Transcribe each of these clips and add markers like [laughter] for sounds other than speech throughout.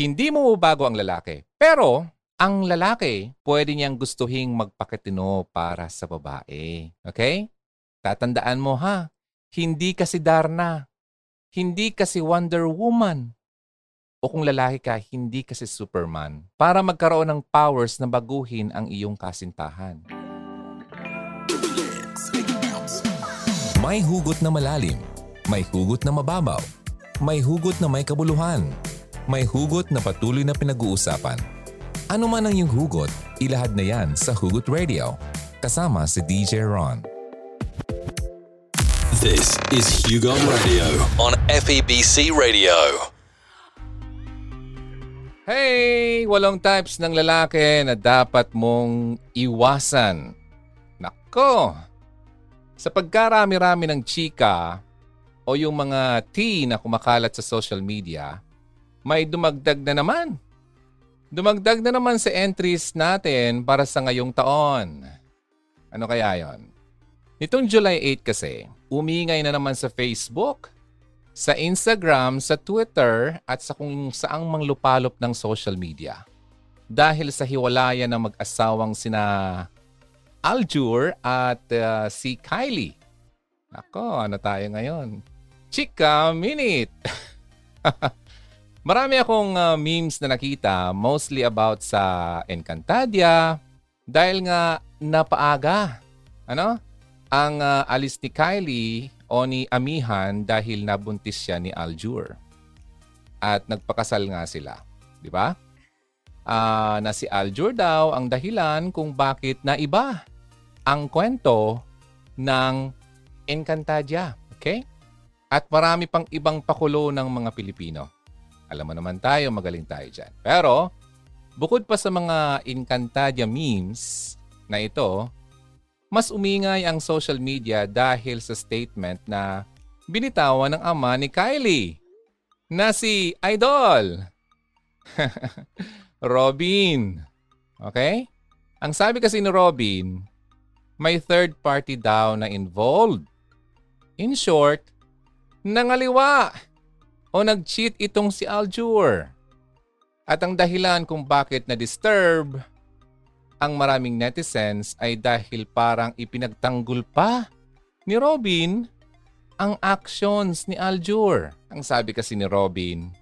Hindi mo bago ang lalaki. Pero, ang lalaki, pwede niyang gustuhing magpakitino para sa babae. Okay? Tatandaan mo ha, hindi kasi Darna. Hindi kasi Wonder Woman. O kung lalaki ka, hindi kasi Superman. Para magkaroon ng powers na baguhin ang iyong kasintahan. May hugot na malalim. May hugot na mababaw. May hugot na may kabuluhan. May hugot na patuloy na pinag-uusapan ano man ang iyong hugot, ilahad na yan sa Hugot Radio. Kasama si DJ Ron. This is Hugon Radio on FEBC Radio. Hey! Walong types ng lalaki na dapat mong iwasan. Nako! Sa pagkarami-rami ng chika o yung mga tea na kumakalat sa social media, may dumagdag na naman Dumagdag na naman sa entries natin para sa ngayong taon. Ano kaya yon? Nitong July 8 kasi, umingay na naman sa Facebook, sa Instagram, sa Twitter at sa kung saang manglupalop ng social media. Dahil sa hiwalayan ng mag-asawang sina Aljur at uh, si Kylie. Nako, ano tayo ngayon? Chika Minute! [laughs] Marami akong uh, memes na nakita mostly about sa Encantadia dahil nga napaaga. Ano? Ang uh, alis ni Kylie o ni Amihan dahil nabuntis siya ni Aljur. At nagpakasal nga sila. Di ba? Uh, na si Aljur daw ang dahilan kung bakit na iba ang kwento ng Encantadia. Okay? At marami pang ibang pakulo ng mga Pilipino. Alam mo naman tayo, magaling tayo dyan. Pero, bukod pa sa mga Encantadia memes na ito, mas umingay ang social media dahil sa statement na binitawan ng ama ni Kylie na si Idol. [laughs] Robin. Okay? Ang sabi kasi ni Robin, may third party daw na involved. In short, nangaliwa o nag-cheat itong si Aljur. At ang dahilan kung bakit na-disturb ang maraming netizens ay dahil parang ipinagtanggol pa ni Robin ang actions ni Aljur. Ang sabi kasi ni Robin,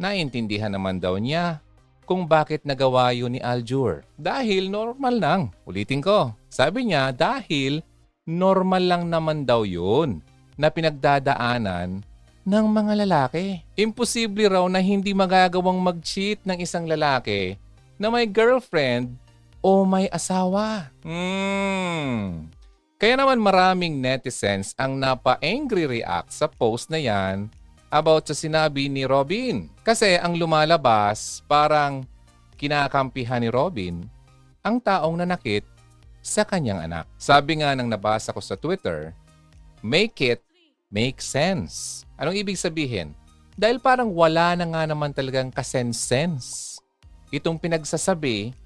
naintindihan naman daw niya kung bakit nagawa yun ni Aljur. Dahil normal lang. Ulitin ko. Sabi niya dahil normal lang naman daw yun na pinagdadaanan ng mga lalaki. Imposible raw na hindi magagawang mag-cheat ng isang lalaki na may girlfriend o may asawa. Hmm. Kaya naman maraming netizens ang napa-angry react sa post na yan about sa sinabi ni Robin. Kasi ang lumalabas parang kinakampihan ni Robin ang taong nanakit sa kanyang anak. Sabi nga ng nabasa ko sa Twitter, make it make sense. Anong ibig sabihin? Dahil parang wala na nga naman talagang kasense itong pinagsasabi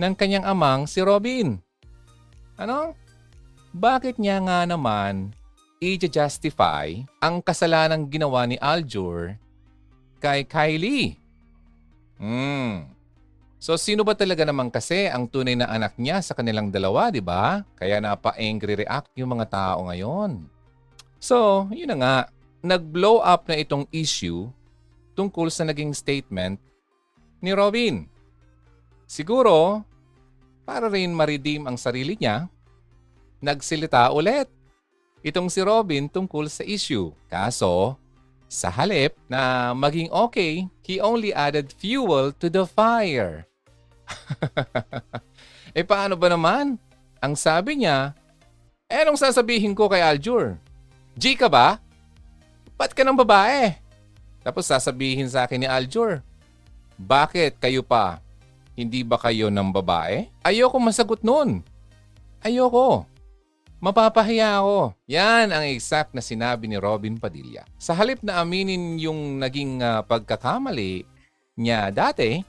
ng kanyang amang si Robin. Ano? Bakit niya nga naman i-justify ang kasalanang ginawa ni Aljur kay Kylie? Hmm. So sino ba talaga naman kasi ang tunay na anak niya sa kanilang dalawa, di ba? Kaya napa-angry react yung mga tao ngayon. So, yun na nga nag-blow up na itong issue tungkol sa naging statement ni Robin. Siguro, para rin ma-redeem ang sarili niya, nagsilita ulit itong si Robin tungkol sa issue. Kaso, sa halip na maging okay, he only added fuel to the fire. [laughs] eh paano ba naman? Ang sabi niya, eh anong sasabihin ko kay Aljur? G ka ba? Ba't ka ng babae? Tapos sasabihin sa akin ni Aljur, bakit kayo pa? Hindi ba kayo ng babae? Ayoko masagot noon. Ayoko. Mapapahiya ako. Yan ang exact na sinabi ni Robin Padilla. Sa halip na aminin yung naging uh, pagkakamali niya dati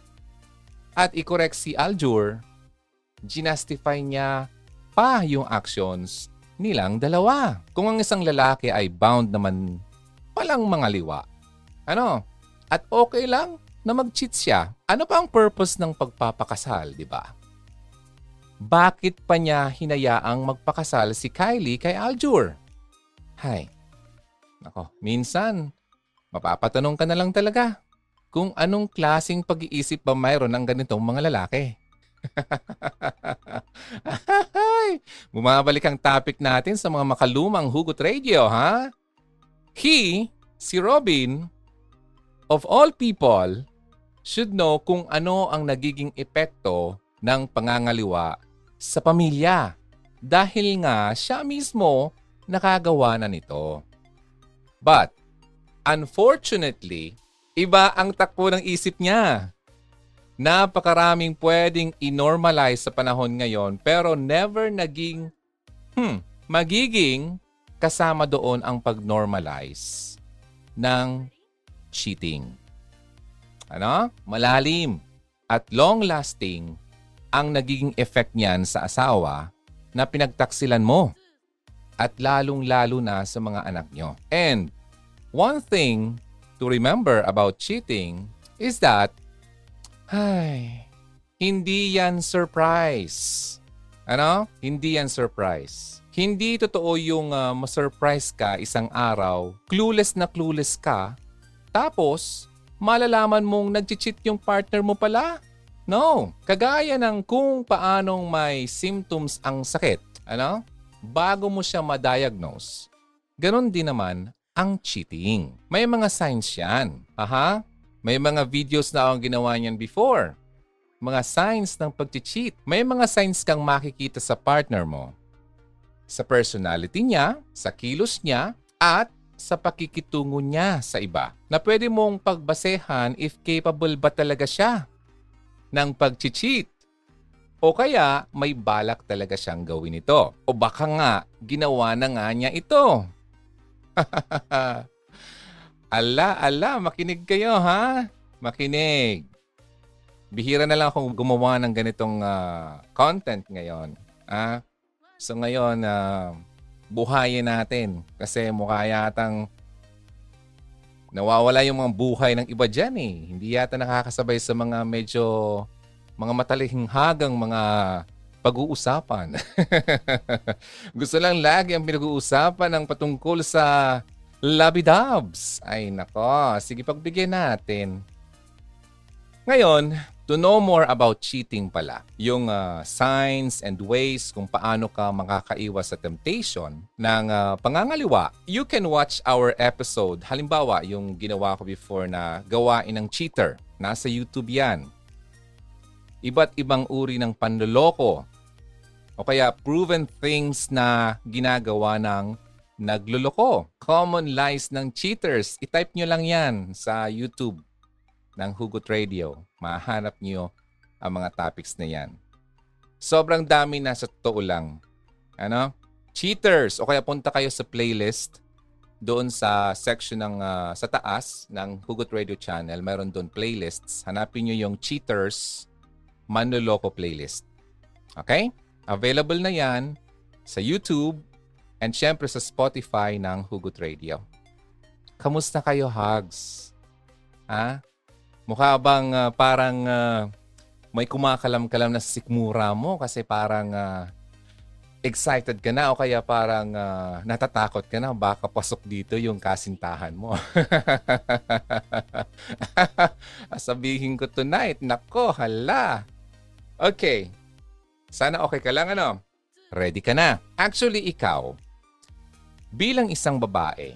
at i-correct si Aljur, ginastify niya pa yung actions nilang dalawa. Kung ang isang lalaki ay bound naman palang mga liwa. Ano? At okay lang na mag-cheat siya. Ano pa ang purpose ng pagpapakasal, di ba? Bakit pa niya hinayaang magpakasal si Kylie kay Aljur? Hay. Nako, minsan, mapapatanong ka na lang talaga kung anong klasing pag-iisip ba mayroon ng ganitong mga lalaki. Bumabalik ang topic natin sa mga makalumang hugot radio, ha? He, si Robin, of all people, should know kung ano ang nagiging epekto ng pangangaliwa sa pamilya. Dahil nga siya mismo nakagawa na nito. But, unfortunately, iba ang takbo ng isip niya. Napakaraming pwedeng i-normalize sa panahon ngayon pero never naging, hmm, magiging kasama doon ang pag-normalize ng cheating. Ano? Malalim at long-lasting ang nagiging effect niyan sa asawa na pinagtaksilan mo at lalong-lalo na sa mga anak nyo. And one thing to remember about cheating is that ay, hindi yan surprise. Ano? Hindi yan surprise. Hindi totoo yung uh, ma-surprise ka isang araw, clueless na clueless ka, tapos malalaman mong nag-cheat yung partner mo pala. No, kagaya ng kung paanong may symptoms ang sakit, ano? Bago mo siya ma-diagnose, ganon din naman ang cheating. May mga signs yan. Aha? May mga videos na akong ginawa niyan before. Mga signs ng pag-cheat. May mga signs kang makikita sa partner mo. Sa personality niya, sa kilos niya, at sa pakikitungo niya sa iba. Na pwede mong pagbasehan if capable ba talaga siya ng pag-cheat. O kaya may balak talaga siyang gawin ito. O baka nga ginawa na nga niya ito. [laughs] Ala, ala, makinig kayo ha. Makinig. Bihira na lang akong gumawa ng ganitong uh, content ngayon. Ah, so ngayon, uh, buhayin natin. Kasi mukha yatang nawawala yung mga buhay ng iba dyan eh. Hindi yata nakakasabay sa mga medyo mga matalinghagang mga pag-uusapan. [laughs] Gusto lang lagi ang pinag-uusapan ng patungkol sa Labidabs. Ay nako, sige pagbigyan natin. Ngayon, to know more about cheating pala, yung uh, signs and ways kung paano ka makakaiwas sa temptation ng uh, pangangaliwa, you can watch our episode. Halimbawa, yung ginawa ko before na gawain ng cheater. Nasa YouTube yan. Iba't ibang uri ng panloloko o kaya proven things na ginagawa ng nagluloko. Common lies ng cheaters. I-type nyo lang yan sa YouTube ng Hugot Radio. Mahanap nyo ang mga topics na yan. Sobrang dami na sa totoo lang. Ano? Cheaters. O kaya punta kayo sa playlist doon sa section ng uh, sa taas ng Hugot Radio channel. Mayroon doon playlists. Hanapin nyo yung Cheaters Manloloko playlist. Okay? Available na yan sa YouTube And syempre sa Spotify ng Hugot Radio. Kamusta kayo, Hugs? Ha? Mukha bang uh, parang uh, may kumakalam-kalam na sikmura mo kasi parang uh, excited ka na o kaya parang uh, natatakot ka na baka pasok dito yung kasintahan mo. [laughs] Sabihin ko tonight, nako, hala. Okay. Sana okay ka lang ano? Ready ka na. Actually, ikaw, bilang isang babae,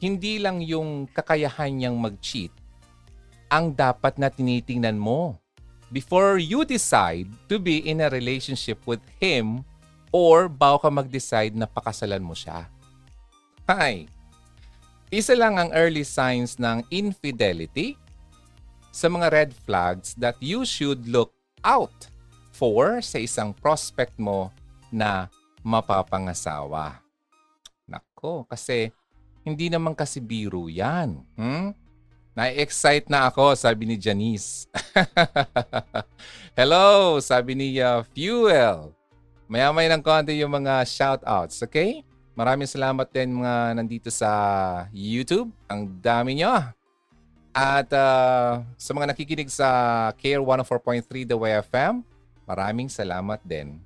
hindi lang yung kakayahan niyang mag-cheat ang dapat na tinitingnan mo before you decide to be in a relationship with him or bago ka mag-decide na pakasalan mo siya. Hi! Isa lang ang early signs ng infidelity sa mga red flags that you should look out for sa isang prospect mo na mapapangasawa. Nako, kasi hindi naman kasi biro yan. Hmm? Na-excite na ako, sabi ni Janice. [laughs] Hello, sabi ni uh, Fuel. Mayamay ng konti yung mga shoutouts, okay? Maraming salamat din mga nandito sa YouTube. Ang dami nyo. At uh, sa mga nakikinig sa Care 104.3 The Way FM, maraming salamat din.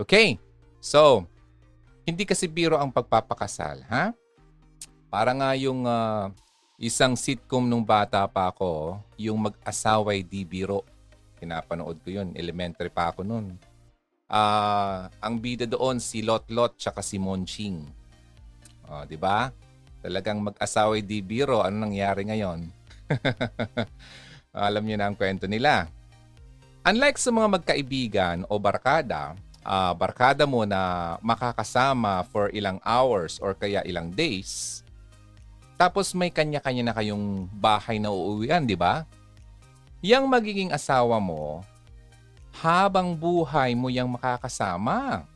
Okay, so, hindi kasi biro ang pagpapakasal, ha? Para nga yung uh, isang sitcom nung bata pa ako, yung mag-asaway di biro. Pinapanood ko yun, elementary pa ako noon. Uh, ang bida doon si Lot Lot tsaka si Monching. Oh, 'di ba? Talagang mag-asaway di biro. Ano nangyari ngayon? [laughs] Alam niyo na ang kwento nila. Unlike sa mga magkaibigan o barkada, uh, barkada mo na makakasama for ilang hours or kaya ilang days, tapos may kanya-kanya na kayong bahay na uuwian, di ba? Yang magiging asawa mo, habang buhay mo yang makakasama.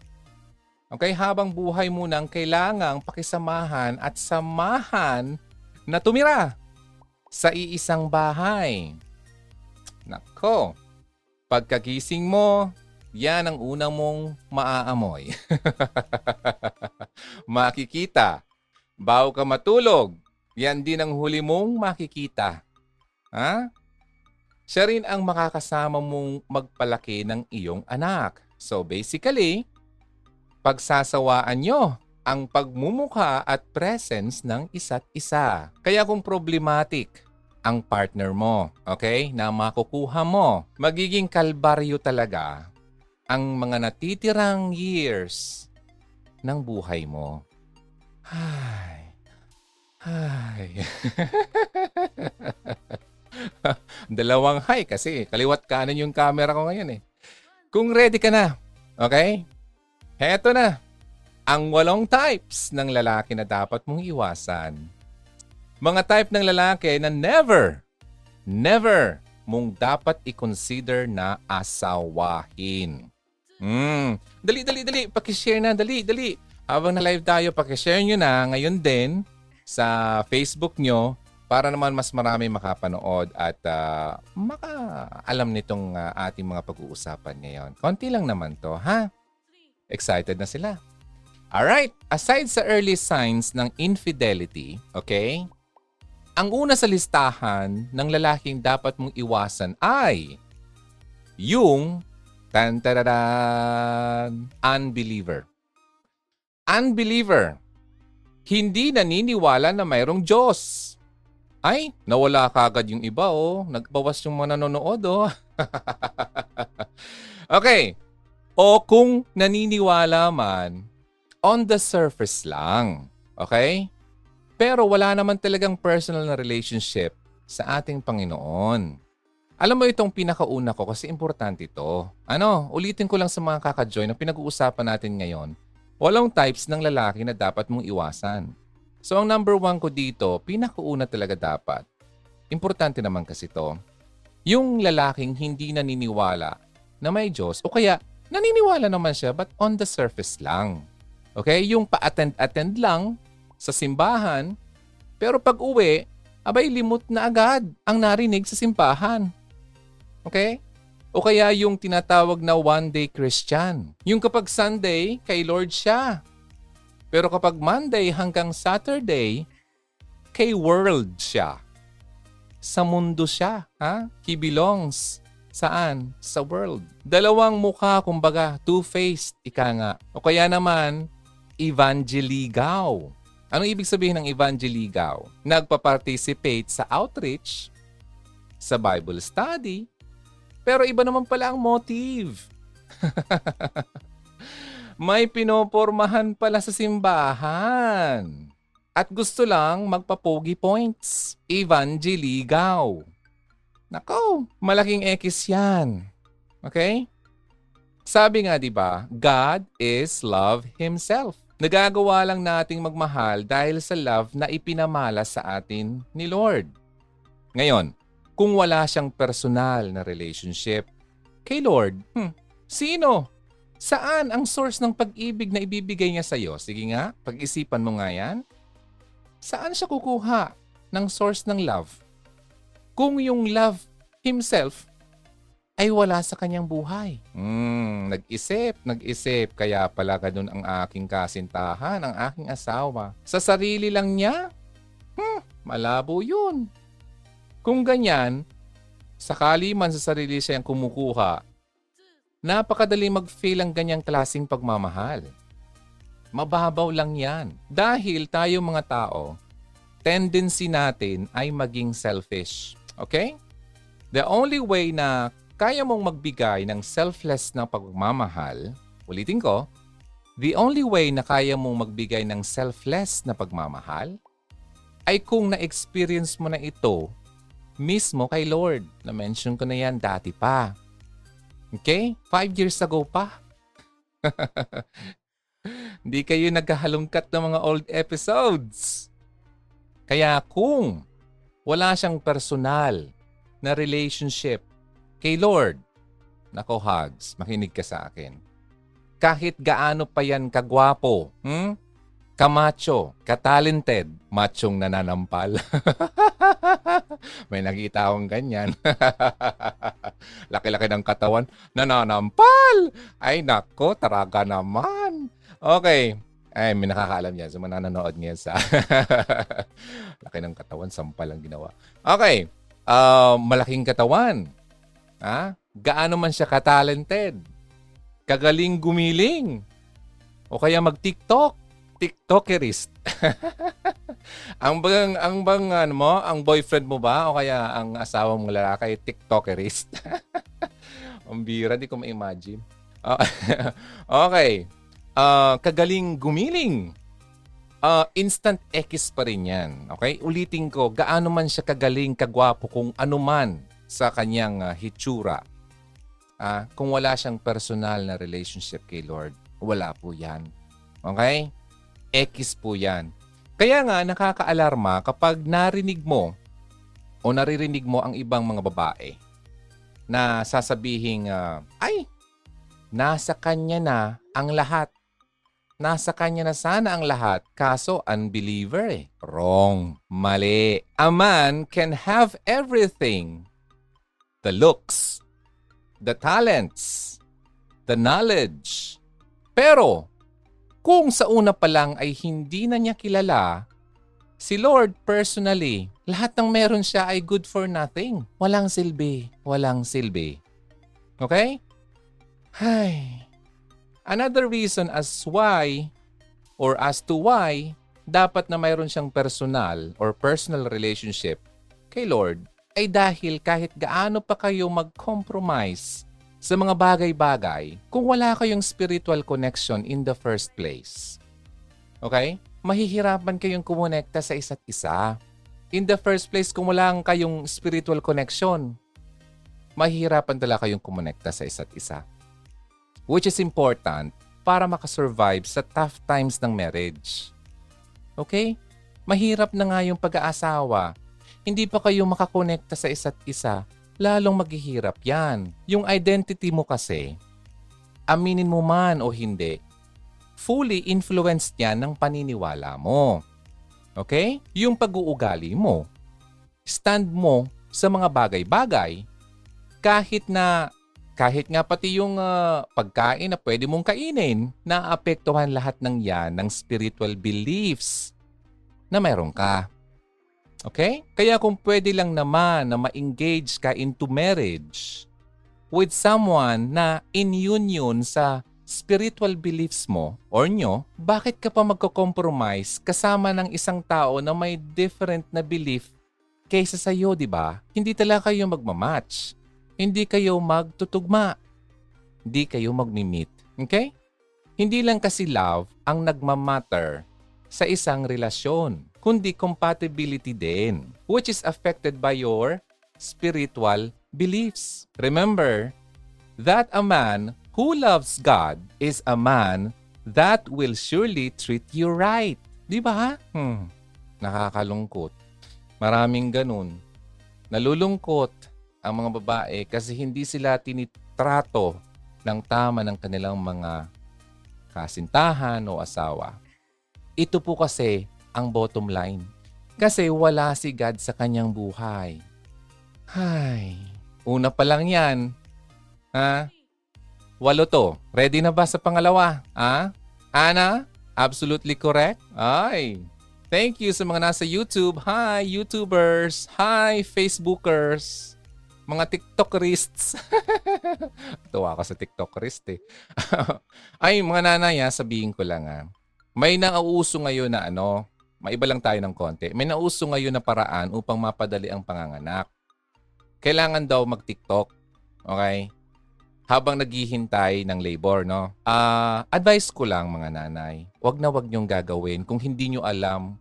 Okay, habang buhay mo nang kailangang pakisamahan at samahan na tumira sa iisang bahay. Nako, pagkagising mo, yan ang unang mong maaamoy. [laughs] makikita. Bago ka matulog, yan din ang huli mong makikita. Ha? siya rin ang makakasama mong magpalaki ng iyong anak. So basically, pagsasawaan nyo ang pagmumukha at presence ng isa't isa. Kaya kung problematic ang partner mo, okay, na makukuha mo, magiging kalbaryo talaga ang mga natitirang years ng buhay mo. Ay. Ay. [laughs] Dalawang high kasi kaliwat kanan yung camera ko ngayon eh. Kung ready ka na, okay? Heto na. Ang walong types ng lalaki na dapat mong iwasan. Mga type ng lalaki na never, never mong dapat i-consider na asawahin. Hmm. Dali, dali, dali. Pakishare na. Dali, dali. Habang na-live tayo, pakishare nyo na ngayon din sa Facebook nyo para naman mas marami makapanood at uh, makaalam nitong uh, ating mga pag-uusapan ngayon. Konti lang naman to, ha? Excited na sila. Alright, aside sa early signs ng infidelity, okay? Ang una sa listahan ng lalaking dapat mong iwasan ay yung tan unbeliever. Unbeliever. Hindi naniniwala na mayroong Diyos ay, nawala kagad yung iba oh. Nagbawas yung mga nanonood oh. [laughs] okay. O kung naniniwala man, on the surface lang. Okay? Pero wala naman talagang personal na relationship sa ating Panginoon. Alam mo itong pinakauna ko kasi importante ito. Ano, ulitin ko lang sa mga kaka-join na pinag-uusapan natin ngayon. Walong types ng lalaki na dapat mong iwasan. So ang number one ko dito, pinakauna talaga dapat. Importante naman kasi to. Yung lalaking hindi naniniwala na may Diyos o kaya naniniwala naman siya but on the surface lang. Okay? Yung pa-attend-attend lang sa simbahan pero pag uwi, abay limot na agad ang narinig sa simbahan. Okay? O kaya yung tinatawag na one-day Christian. Yung kapag Sunday, kay Lord siya. Pero kapag Monday hanggang Saturday, kay world siya. Sa mundo siya. Ha? He belongs. Saan? Sa world. Dalawang mukha, kumbaga, two-faced, ika nga. O kaya naman, evangeligaw. Anong ibig sabihin ng evangeligaw? Nagpa-participate sa outreach, sa Bible study, pero iba naman pala ang motive. [laughs] may pinopormahan pala sa simbahan. At gusto lang magpapogi points. Evangeligaw. Nako, malaking X yan. Okay? Sabi nga 'di ba, God is love himself. Nagagawa lang nating magmahal dahil sa love na ipinamala sa atin ni Lord. Ngayon, kung wala siyang personal na relationship kay Lord, hmm, sino Saan ang source ng pag-ibig na ibibigay niya sa iyo? Sige nga, pag-isipan mo nga yan. Saan siya kukuha ng source ng love? Kung yung love himself ay wala sa kanyang buhay. Hmm, nag-isip, nag-isip. Kaya pala ganun ang aking kasintahan, ang aking asawa. Sa sarili lang niya? Hmm, malabo yun. Kung ganyan, sakali man sa sarili siyang kumukuha, napakadali mag-fail ang ganyang klasing pagmamahal. Mababaw lang yan. Dahil tayo mga tao, tendency natin ay maging selfish. Okay? The only way na kaya mong magbigay ng selfless na pagmamahal, ulitin ko, the only way na kaya mong magbigay ng selfless na pagmamahal ay kung na-experience mo na ito mismo kay Lord. Na-mention ko na yan dati pa. Okay? Five years ago pa. [laughs] Hindi kayo nagkahalungkat ng mga old episodes. Kaya kung wala siyang personal na relationship kay Lord, nako Hugs, makinig ka sa akin. Kahit gaano pa yan kagwapo, hmm? Kamacho, katalented, machong nananampal. [laughs] May nakita akong ganyan. [laughs] Laki-laki ng katawan, nananampal! Ay nako, taraga naman. Okay. Ay, may nakakaalam yan. So, mananonood ngayon sa [laughs] laki ng katawan, sampal ang ginawa. Okay. Uh, malaking katawan. Ha? Gaano man siya katalented. Kagaling gumiling. O kaya mag-TikTok TikTokerist. [laughs] ang bang ang bang ano mo, ang boyfriend mo ba o kaya ang asawa mong lalaki TikTokerist? [laughs] ang bira, di ko ma-imagine. [laughs] okay. Uh, kagaling gumiling. Uh, instant X pa rin yan. Okay? Ulitin ko, gaano man siya kagaling, kagwapo, kung ano man sa kanyang uh, hitsura. Uh, kung wala siyang personal na relationship kay Lord, wala po yan. Okay? X po yan. Kaya nga nakakaalarma kapag narinig mo o naririnig mo ang ibang mga babae na sasabihin, uh, ay, nasa kanya na ang lahat. Nasa kanya na sana ang lahat, kaso unbeliever eh. Wrong. Mali. A man can have everything. The looks, the talents, the knowledge. Pero kung sa una pa lang ay hindi na niya kilala, si Lord personally, lahat ng meron siya ay good for nothing. Walang silbi. Walang silbi. Okay? Hay. Another reason as why or as to why dapat na mayroon siyang personal or personal relationship kay Lord ay dahil kahit gaano pa kayo mag-compromise sa mga bagay-bagay kung wala kayong spiritual connection in the first place. Okay? Mahihirapan kayong kumonekta sa isa't isa. In the first place, kung wala kayong spiritual connection, mahihirapan talaga kayong kumonekta sa isa't isa. Which is important para makasurvive sa tough times ng marriage. Okay? Mahirap na nga yung pag-aasawa. Hindi pa kayo makakonekta sa isa't isa lalong maghihirap yan. Yung identity mo kasi, aminin mo man o hindi, fully influenced yan ng paniniwala mo. Okay? Yung pag-uugali mo. Stand mo sa mga bagay-bagay kahit na kahit nga pati yung uh, pagkain na pwede mong kainin, naapektuhan lahat ng yan ng spiritual beliefs na mayroon ka. Okay? Kaya kung pwede lang naman na ma-engage ka into marriage with someone na in union sa spiritual beliefs mo or nyo, bakit ka pa magko-compromise kasama ng isang tao na may different na belief kaysa sa iyo, di ba? Hindi talaga kayo magmamatch. Hindi kayo magtutugma. Hindi kayo magmi-meet. Okay? Hindi lang kasi love ang nagmamatter sa isang relasyon kundi compatibility din, which is affected by your spiritual beliefs. Remember that a man who loves God is a man that will surely treat you right. Di ba? Hmm. Nakakalungkot. Maraming ganun. Nalulungkot ang mga babae kasi hindi sila tinitrato ng tama ng kanilang mga kasintahan o asawa. Ito po kasi ang bottom line. Kasi wala si God sa kanyang buhay. Hay, una pa lang yan. Ha? Walo to. Ready na ba sa pangalawa? Ha? Ana? Absolutely correct? Ay, Thank you sa mga nasa YouTube. Hi, YouTubers. Hi, Facebookers. Mga TikTokerists. [laughs] Tuwa ako sa TikTokerist eh. [laughs] Ay, mga nanay, ha, sabihin ko lang ha. May nauuso ngayon na ano, maiba lang tayo ng konti. May nauuso ngayon na paraan upang mapadali ang panganganak. Kailangan daw mag-TikTok. Okay? Habang naghihintay ng labor, no? Ah, advice ko lang mga nanay, wag na wag niyong gagawin kung hindi niyo alam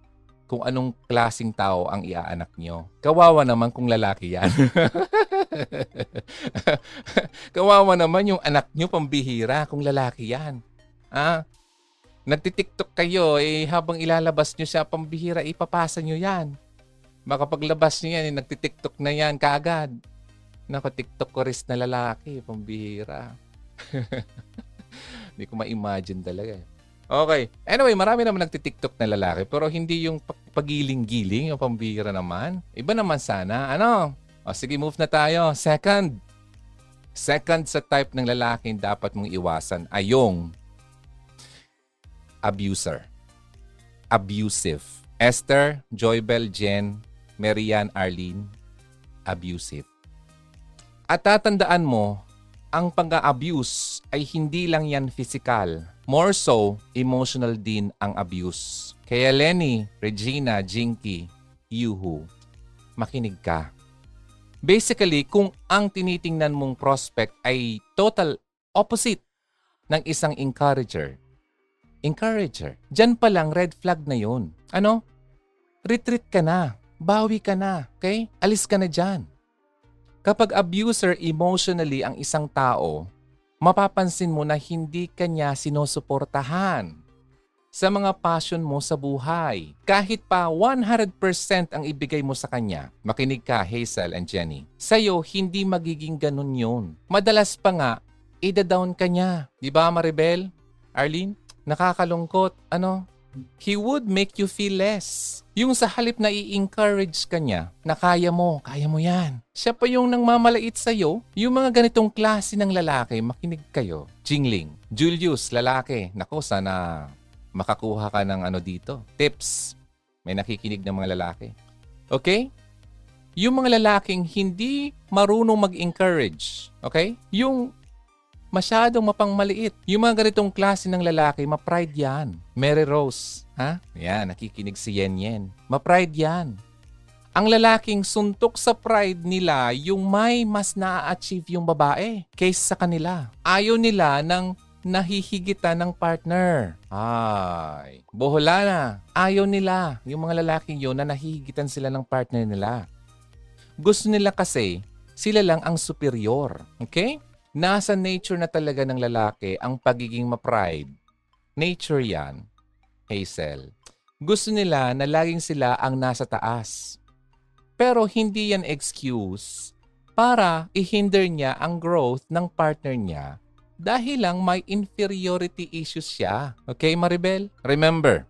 kung anong klasing tao ang iaanak niyo. Kawawa naman kung lalaki yan. [laughs] Kawawa naman yung anak niyo pambihira kung lalaki yan. Ah, nagtitiktok kayo, eh habang ilalabas nyo siya pambihira, ipapasa nyo yan. Baka paglabas nyo yan, eh, nagtitiktok na yan kaagad. Nako, tiktok ko na lalaki, pambihira. [laughs] Hindi ko ma-imagine talaga. eh. Okay. Anyway, marami naman nagtitiktok na lalaki pero hindi yung pag- pagiling-giling, yung pambihira naman. Iba naman sana. Ano? O sige, move na tayo. Second. Second sa type ng lalaking dapat mong iwasan ay yung abuser. Abusive. Esther, Joybel, Jen, Marian, Arlene, abusive. At tatandaan mo, ang pag-abuse ay hindi lang yan physical. More so, emotional din ang abuse. Kaya Lenny, Regina, Jinky, Yuhu, makinig ka. Basically, kung ang tinitingnan mong prospect ay total opposite ng isang encourager, encourager, dyan pa lang red flag na yun. Ano? Retreat ka na. Bawi ka na. Okay? Alis ka na dyan. Kapag abuser emotionally ang isang tao, mapapansin mo na hindi kanya sinusuportahan sa mga passion mo sa buhay. Kahit pa 100% ang ibigay mo sa kanya, makinig ka Hazel and Jenny, sa'yo hindi magiging ganun yun. Madalas pa nga, ida-down ka niya. Di ba Maribel? Arlene? Nakakalungkot. Ano? He would make you feel less. Yung sa halip na i-encourage ka niya na kaya mo, kaya mo yan. Siya pa yung nang mamalait sa'yo. Yung mga ganitong klase ng lalaki, makinig kayo. Jingling. Julius, lalaki. Nako, sana makakuha ka ng ano dito. Tips. May nakikinig ng mga lalaki. Okay? Yung mga lalaking hindi marunong mag-encourage. Okay? Yung masyadong mapangmaliit. Yung mga ganitong klase ng lalaki, ma-pride yan. Mary Rose, ha? Yan, nakikinig si Yen Yen. Ma-pride yan. Ang lalaking suntok sa pride nila yung may mas na-achieve yung babae kaysa sa kanila. Ayaw nila ng nahihigitan ng partner. Ay, bohola na. Ayaw nila yung mga lalaking yun na nahihigitan sila ng partner nila. Gusto nila kasi sila lang ang superior. Okay? Nasa nature na talaga ng lalaki ang pagiging ma-pride. Nature yan, Hazel. Gusto nila na laging sila ang nasa taas. Pero hindi yan excuse para i-hinder niya ang growth ng partner niya dahil lang may inferiority issues siya. Okay, Maribel? Remember,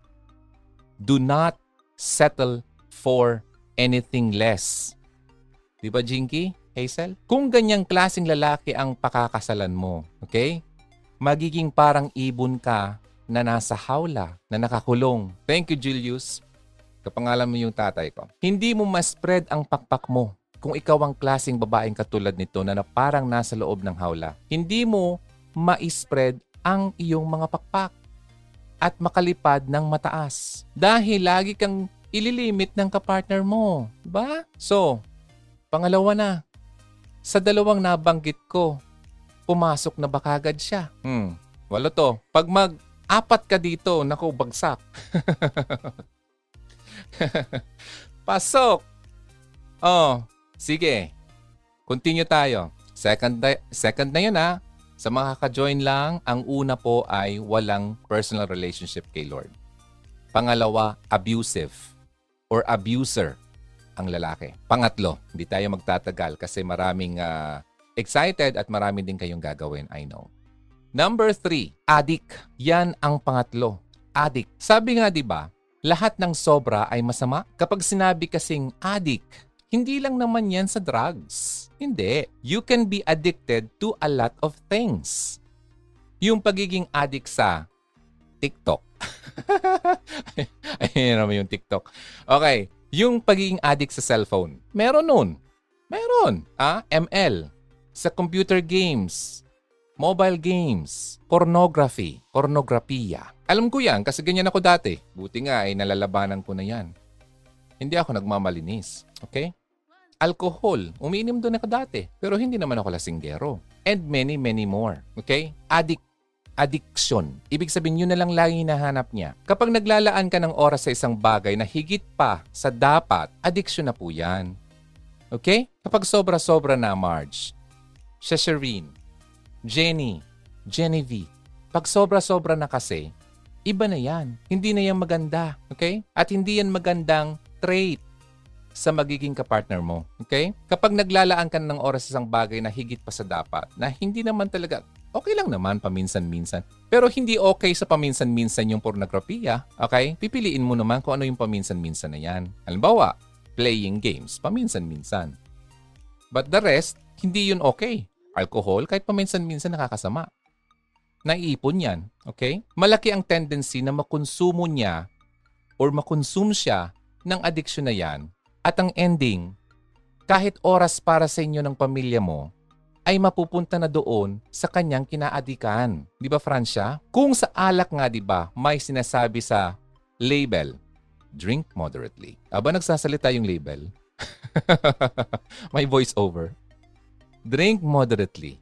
do not settle for anything less. Di ba, Jinky? Hazel? Kung ganyang klaseng lalaki ang pakakasalan mo, okay? Magiging parang ibon ka na nasa hawla, na nakakulong. Thank you, Julius. Kapangalan mo yung tatay ko. Hindi mo ma-spread ang pakpak mo kung ikaw ang klaseng babaeng katulad nito na, parang nasa loob ng hawla. Hindi mo ma-spread ang iyong mga pakpak at makalipad ng mataas. Dahil lagi kang ililimit ng kapartner mo. Ba? So, pangalawa na, sa dalawang nabanggit ko, pumasok na ba kagad siya? Hmm, walo to. Pag mag-apat ka dito, naku, bagsak. [laughs] Pasok! Oh, sige. Continue tayo. Second, second na yun ha. Sa mga ka-join lang, ang una po ay walang personal relationship kay Lord. Pangalawa, abusive or abuser ang lalaki. Pangatlo, hindi tayo magtatagal kasi maraming ah, excited at marami din kayong gagawin, I know. Number three, addict. Yan ang pangatlo. Addict. Sabi nga 'di ba, lahat ng sobra ay masama. Kapag sinabi kasing addict, hindi lang naman yan sa drugs. Hindi. You can be addicted to a lot of things. Yung pagiging addict sa TikTok. [laughs] Ayun naman yung TikTok. Okay. Yung pagiging addict sa cellphone. Meron nun. Meron. Ah, ML. Sa computer games. Mobile games. Pornography. Pornografiya. Alam ko yan kasi ganyan ako dati. Buti nga ay nalalabanan ko na yan. Hindi ako nagmamalinis. Okay? Alcohol. Umiinom doon ako dati. Pero hindi naman ako lasinggero. And many, many more. Okay? Addict addiction. Ibig sabihin, yun na lang lagi hinahanap niya. Kapag naglalaan ka ng oras sa isang bagay na higit pa sa dapat, addiction na po yan. Okay? Kapag sobra-sobra na, Marge, Shasharine, Jenny, Genevieve, pag sobra-sobra na kasi, iba na yan. Hindi na yan maganda. Okay? At hindi yan magandang trait sa magiging kapartner mo. Okay? Kapag naglalaan ka ng oras sa isang bagay na higit pa sa dapat, na hindi naman talaga okay lang naman paminsan-minsan. Pero hindi okay sa paminsan-minsan yung pornografiya, okay? Pipiliin mo naman kung ano yung paminsan-minsan na yan. Halimbawa, playing games, paminsan-minsan. But the rest, hindi yun okay. Alcohol, kahit paminsan-minsan nakakasama. Naiipon yan, okay? Malaki ang tendency na makonsumo niya or makonsume siya ng addiction na yan at ang ending, kahit oras para sa inyo ng pamilya mo, ay mapupunta na doon sa kanyang kinaadikan. Di ba, Francia? Kung sa alak nga, di ba, may sinasabi sa label, drink moderately. Aba nagsasalita yung label? [laughs] may voice over. Drink moderately.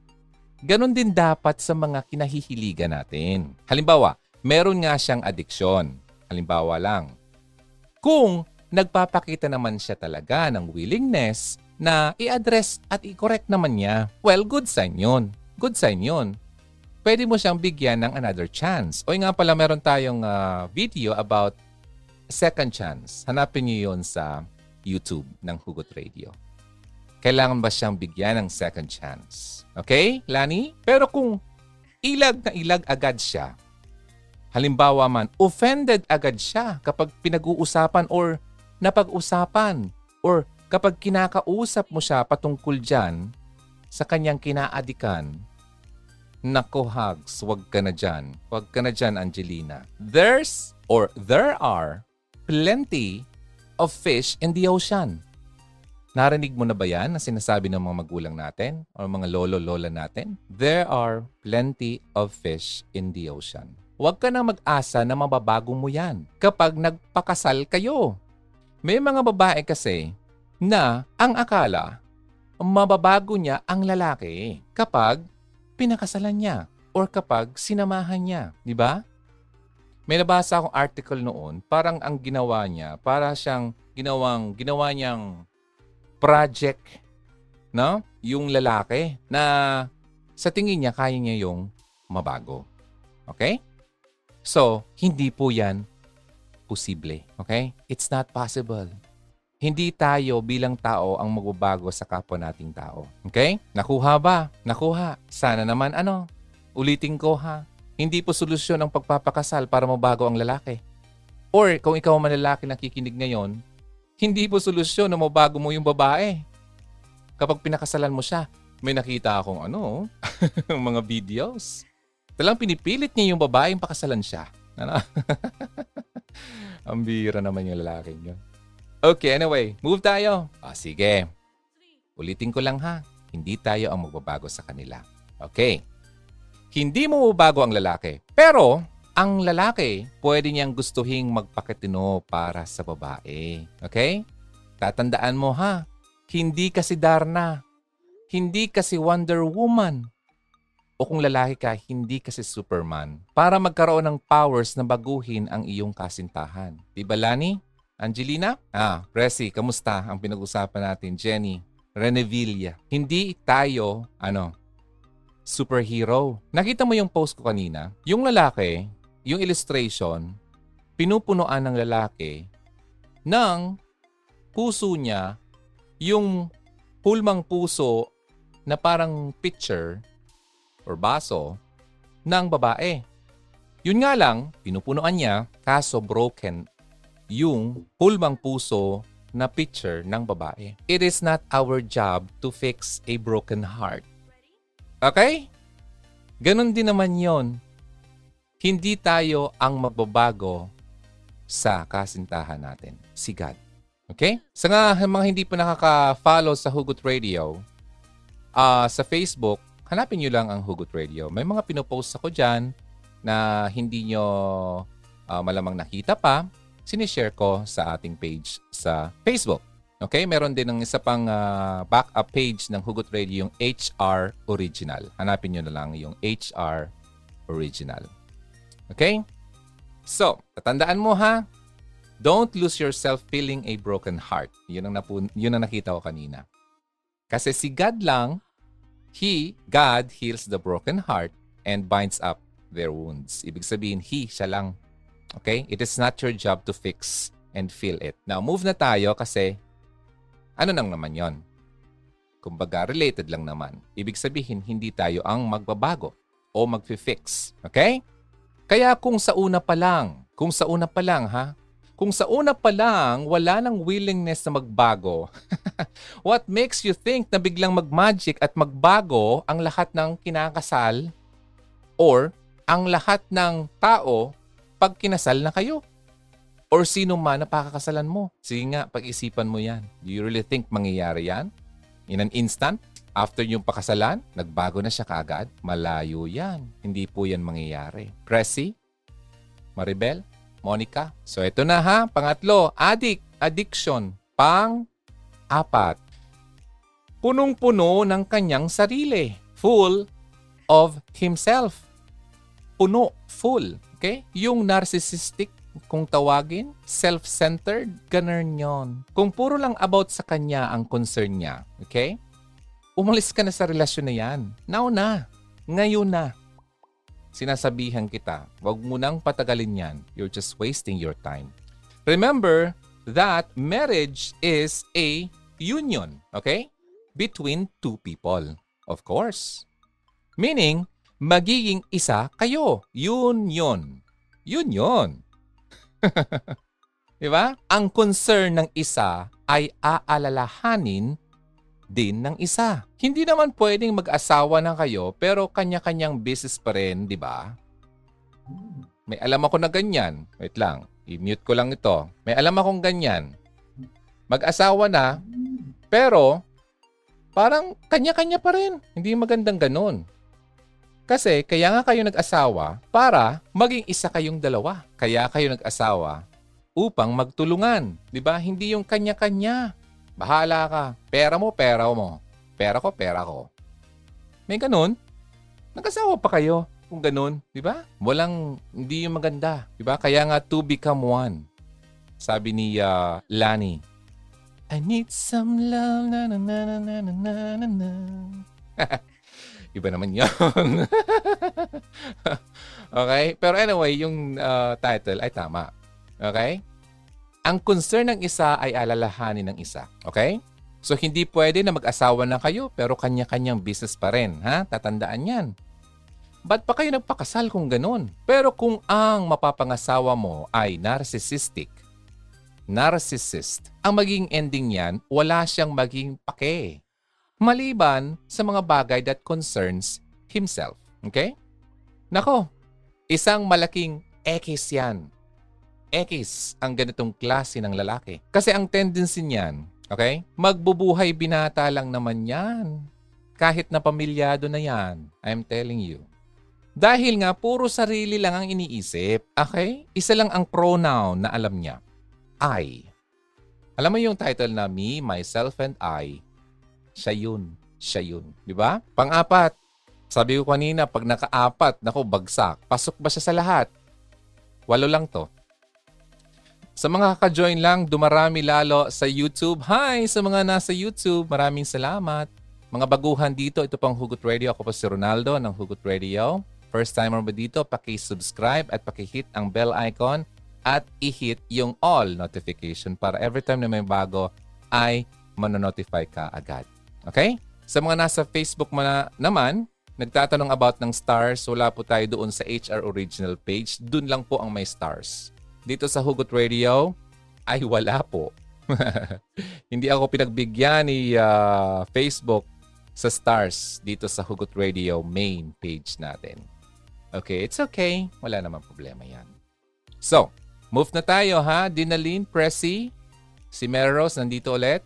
Ganon din dapat sa mga kinahihiligan natin. Halimbawa, meron nga siyang addiction. Halimbawa lang. Kung nagpapakita naman siya talaga ng willingness na i-address at i-correct naman niya. Well, good sign yun. Good sign yun. Pwede mo siyang bigyan ng another chance. O nga pala, meron tayong uh, video about second chance. Hanapin niyo yon sa YouTube ng Hugot Radio. Kailangan ba siyang bigyan ng second chance? Okay, Lani? Pero kung ilag na ilag agad siya, halimbawa man, offended agad siya kapag pinag-uusapan or napag-usapan or kapag kinakausap mo siya patungkol dyan sa kanyang kinaadikan, nako hugs, wag ka na dyan. Wag ka na dyan, Angelina. There's or there are plenty of fish in the ocean. Narinig mo na ba yan na sinasabi ng mga magulang natin o mga lolo-lola natin? There are plenty of fish in the ocean. Huwag ka na mag-asa na mababago mo yan kapag nagpakasal kayo. May mga babae kasi na ang akala mababago niya ang lalaki kapag pinakasalan niya or kapag sinamahan niya, di ba? May nabasa akong article noon, parang ang ginawa niya, para siyang ginawang ginawa niyang project, no? Yung lalaki na sa tingin niya kaya niya yung mabago. Okay? So, hindi po 'yan posible. Okay? It's not possible. Hindi tayo bilang tao ang magbabago sa kapwa nating tao. Okay? Nakuha ba? Nakuha. Sana naman ano? Ulitin ko ha. Hindi po solusyon ang pagpapakasal para mabago ang lalaki. Or kung ikaw man lalaki nakikinig ngayon, hindi po solusyon na mabago mo yung babae. Kapag pinakasalan mo siya, may nakita akong ano, [laughs] mga videos. Talang pinipilit niya yung babae yung pakasalan siya. Ano? [laughs] ang bira naman yung lalaki yun. Okay, anyway, move tayo. Ah, sige. Ulitin ko lang ha. Hindi tayo ang magbabago sa kanila. Okay. Hindi mo mababago ang lalaki. Pero, ang lalaki, pwede niyang gustuhing magpakitino para sa babae. Okay? Tatandaan mo ha. Hindi kasi Darna. Hindi kasi Wonder Woman. O kung lalaki ka, hindi kasi Superman. Para magkaroon ng powers na baguhin ang iyong kasintahan. Diba, Lani? Angelina? Ah, Resi, kamusta ang pinag-usapan natin? Jenny, Renevilla. Hindi tayo, ano, superhero. Nakita mo yung post ko kanina? Yung lalaki, yung illustration, pinupunuan ng lalaki ng puso niya yung pulmang puso na parang picture or baso ng babae. Yun nga lang, pinupunuan niya, kaso broken yung pulmang puso na picture ng babae. It is not our job to fix a broken heart. Okay? Ganon din naman yon. Hindi tayo ang magbabago sa kasintahan natin. Si God. Okay? Sa nga mga hindi pa nakaka-follow sa Hugot Radio, uh, sa Facebook, hanapin nyo lang ang Hugot Radio. May mga pinopost ako dyan na hindi nyo uh, malamang nakita pa. Sinishare ko sa ating page sa Facebook. Okay? Meron din ng isa pang uh, backup page ng Hugot Radio, yung HR Original. Hanapin nyo na lang yung HR Original. Okay? So, tatandaan mo ha, don't lose yourself feeling a broken heart. Yun ang, napun- yun ang nakita ko kanina. Kasi si God lang, He, God, heals the broken heart and binds up their wounds. Ibig sabihin, He, siya lang. Okay? It is not your job to fix and feel it. Now, move na tayo kasi ano nang naman yon? Kumbaga, related lang naman. Ibig sabihin, hindi tayo ang magbabago o magfi-fix. Okay? Kaya kung sa una pa lang, kung sa una pa lang ha, kung sa una pa lang wala nang willingness na magbago, [laughs] what makes you think na biglang magmagic at magbago ang lahat ng kinakasal or ang lahat ng tao pag kinasal na kayo? Or sino man na pakakasalan mo? Sige nga, pag-isipan mo yan. Do you really think mangyayari yan? In an instant? After yung pakasalan, nagbago na siya kaagad. Malayo yan. Hindi po yan mangyayari. Pressy? Maribel? Monica? So ito na ha. Pangatlo, addict. Addiction. Pang-apat. Punong-puno ng kanyang sarili. Full of himself. Puno. Full. Okay? Yung narcissistic kung tawagin, self-centered, ganun yon. Kung puro lang about sa kanya ang concern niya, okay? Umalis ka na sa relasyon na yan. Now na. Ngayon na. Sinasabihan kita, wag mo nang patagalin yan. You're just wasting your time. Remember that marriage is a union, okay? Between two people. Of course. Meaning, magiging isa kayo. Union. Union. [laughs] diba? Ang concern ng isa ay aalalahanin din ng isa. Hindi naman pwedeng mag-asawa na kayo pero kanya-kanyang business pa rin, di ba? May alam ako na ganyan. Wait lang, i-mute ko lang ito. May alam akong ganyan. Mag-asawa na, pero parang kanya-kanya pa rin. Hindi magandang ganun. Kasi kaya nga kayo nag-asawa para maging isa kayong dalawa. Kaya kayo nag-asawa upang magtulungan. 'di ba? Hindi yung kanya-kanya. Bahala ka. Pera mo, pera mo. Pera ko, pera ko. May ganun. Nag-asawa pa kayo kung ganun. 'di ba? Walang, hindi yung maganda. 'di ba? Kaya nga to become one. Sabi ni uh, Lani. I need some love. Na, na, na, na, na, na, na. [laughs] Iba naman yun. [laughs] okay? Pero anyway, yung uh, title ay tama. Okay? Ang concern ng isa ay alalahanin ng isa. Okay? So, hindi pwede na mag-asawa na kayo pero kanya-kanyang business pa rin. Ha? Tatandaan yan. Ba't pa kayo nagpakasal kung ganun? Pero kung ang mapapangasawa mo ay narcissistic, narcissist, ang maging ending niyan, wala siyang maging pake. Maliban sa mga bagay that concerns himself. Okay? Nako, isang malaking X yan X ang ganitong klase ng lalaki. Kasi ang tendency niyan, okay? Magbubuhay binata lang naman yan. Kahit na pamilyado na yan. I'm telling you. Dahil nga, puro sarili lang ang iniisip. Okay? Isa lang ang pronoun na alam niya. I. Alam mo yung title na Me, Myself, and I? Siya yun. Siya yun. Di ba? Pang-apat. Sabi ko kanina, pag naka-apat, nako, bagsak. Pasok ba siya sa lahat? Walo lang to. Sa mga ka-join lang, dumarami lalo sa YouTube. Hi sa mga nasa YouTube, maraming salamat. Mga baguhan dito, ito pang Hugot Radio. Ako po si Ronaldo ng Hugot Radio. First timer ba dito, paki-subscribe at paki-hit ang bell icon at i-hit yung all notification para every time na may bago ay manonotify ka agad. Okay? Sa mga nasa Facebook na naman, nagtatanong about ng stars, wala po tayo doon sa HR original page. Doon lang po ang may stars dito sa Hugot Radio ay wala po. [laughs] Hindi ako pinagbigyan ni uh, Facebook sa stars dito sa Hugot Radio main page natin. Okay, it's okay. Wala namang problema yan. So, move na tayo ha. Dinalyn, Pressy, si Meros nandito ulit.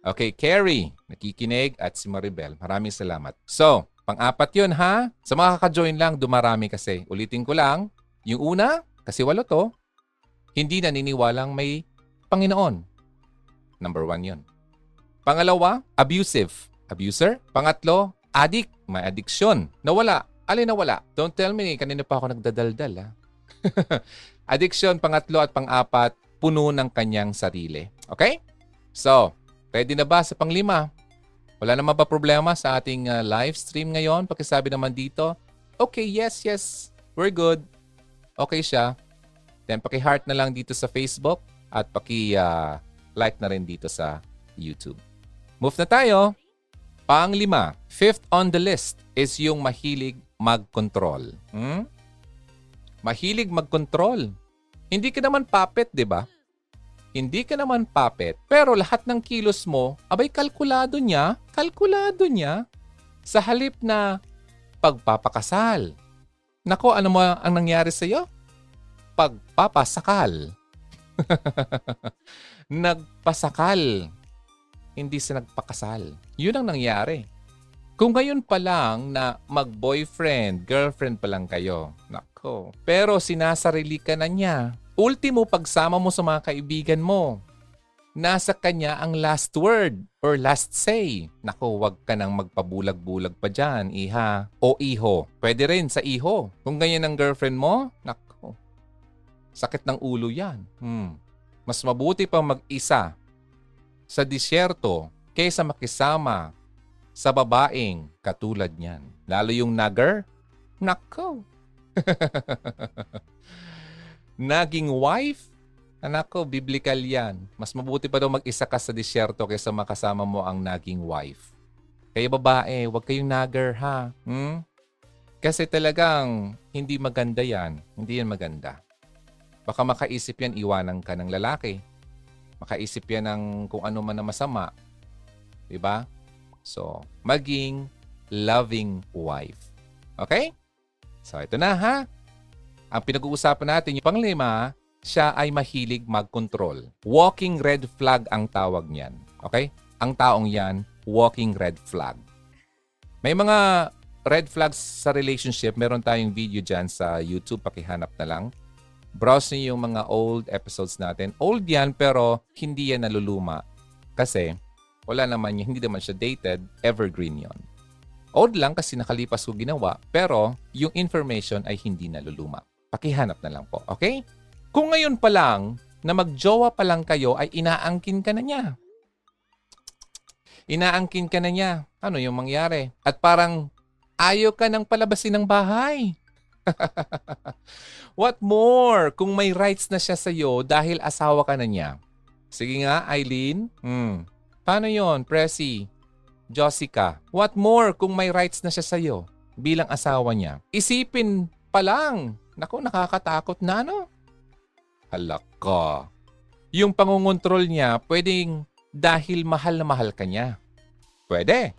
Okay, Carrie, nakikinig at si Maribel. Maraming salamat. So, pang-apat yun ha. Sa mga kaka-join lang, dumarami kasi. Ulitin ko lang. Yung una, kasi walo to, hindi naniniwalang may Panginoon. Number one yun. Pangalawa, abusive. Abuser. Pangatlo, addict. May addiction. Nawala. Alin nawala? Don't tell me, kanina pa ako nagdadaldal ha. [laughs] addiction, pangatlo at pangapat, puno ng kanyang sarili. Okay? So, ready na ba sa panglima? Wala naman ba problema sa ating uh, live stream ngayon? Pakisabi naman dito. Okay, yes, yes. We're good. Okay siya. Then paki-heart na lang dito sa Facebook at paki-like uh, na rin dito sa YouTube. Move na tayo. Panglima, fifth on the list is yung mahilig mag-control. Hmm? Mahilig mag-control. Hindi ka naman puppet, di ba? Hindi ka naman puppet, pero lahat ng kilos mo, abay kalkulado niya, kalkulado niya sa halip na pagpapakasal. Nako, ano mo ang nangyari sa iyo? Pagpapasakal. [laughs] Nagpasakal. Hindi sa nagpakasal. Yun ang nangyari. Kung ngayon pa lang na mag-boyfriend, girlfriend pa lang kayo, nako. Pero sinasarili ka na niya. Ultimo, pagsama mo sa mga kaibigan mo, nasa kanya ang last word or last say. Nako, wag ka nang magpabulag-bulag pa dyan, iha. O iho. Pwede rin sa iho. Kung ganyan ang girlfriend mo, nako. Sakit ng ulo yan. Hmm. Mas mabuti pa mag-isa sa disyerto kaysa makisama sa babaeng katulad niyan. Lalo yung nagger, nako. [laughs] Naging wife, nako, biblical yan. Mas mabuti pa daw mag-isa ka sa disyerto kaysa makasama mo ang naging wife. Kaya babae, huwag kayong nagger ha. Hmm? Kasi talagang hindi maganda yan. Hindi yan maganda. Baka makaisip yan, iwanan ka ng lalaki. Makaisip yan ng kung ano man na masama. Diba? So, maging loving wife. Okay? So, ito na ha. Ang pinag-uusapan natin, yung panglima, siya ay mahilig mag-control. Walking red flag ang tawag niyan. Okay? Ang taong yan, walking red flag. May mga red flags sa relationship. Meron tayong video dyan sa YouTube. Pakihanap na lang. Browse niyo yung mga old episodes natin. Old yan pero hindi yan naluluma. Kasi wala naman yun, hindi naman siya dated, evergreen yon. Old lang kasi nakalipas ko ginawa, pero yung information ay hindi naluluma. Pakihanap na lang po, okay? Kung ngayon pa lang, na magjowa pa lang kayo ay inaangkin ka na niya. Inaangkin ka na niya. Ano yung mangyari? At parang ayaw ka nang palabasin ng bahay. [laughs] What more kung may rights na siya sa iyo dahil asawa ka na niya? Sige nga, Eileen. Hmm. Paano yon, Presi? Jessica, what more kung may rights na siya sa'yo bilang asawa niya? Isipin pa lang. Naku, nakakatakot na no? Halak ka. Yung pangungontrol niya, pwedeng dahil mahal na mahal ka niya. Pwede.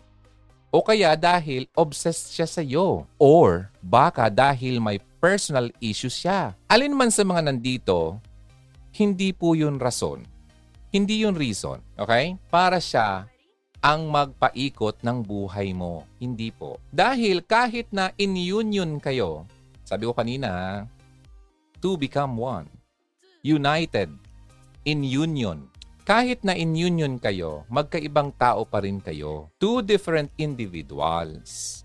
O kaya dahil obsessed siya sa iyo. Or baka dahil may personal issues siya. Alin man sa mga nandito, hindi po yun rason hindi yun reason, okay? Para siya ang magpaikot ng buhay mo. Hindi po. Dahil kahit na in union kayo, sabi ko kanina, to become one. United. In union. Kahit na in union kayo, magkaibang tao pa rin kayo. Two different individuals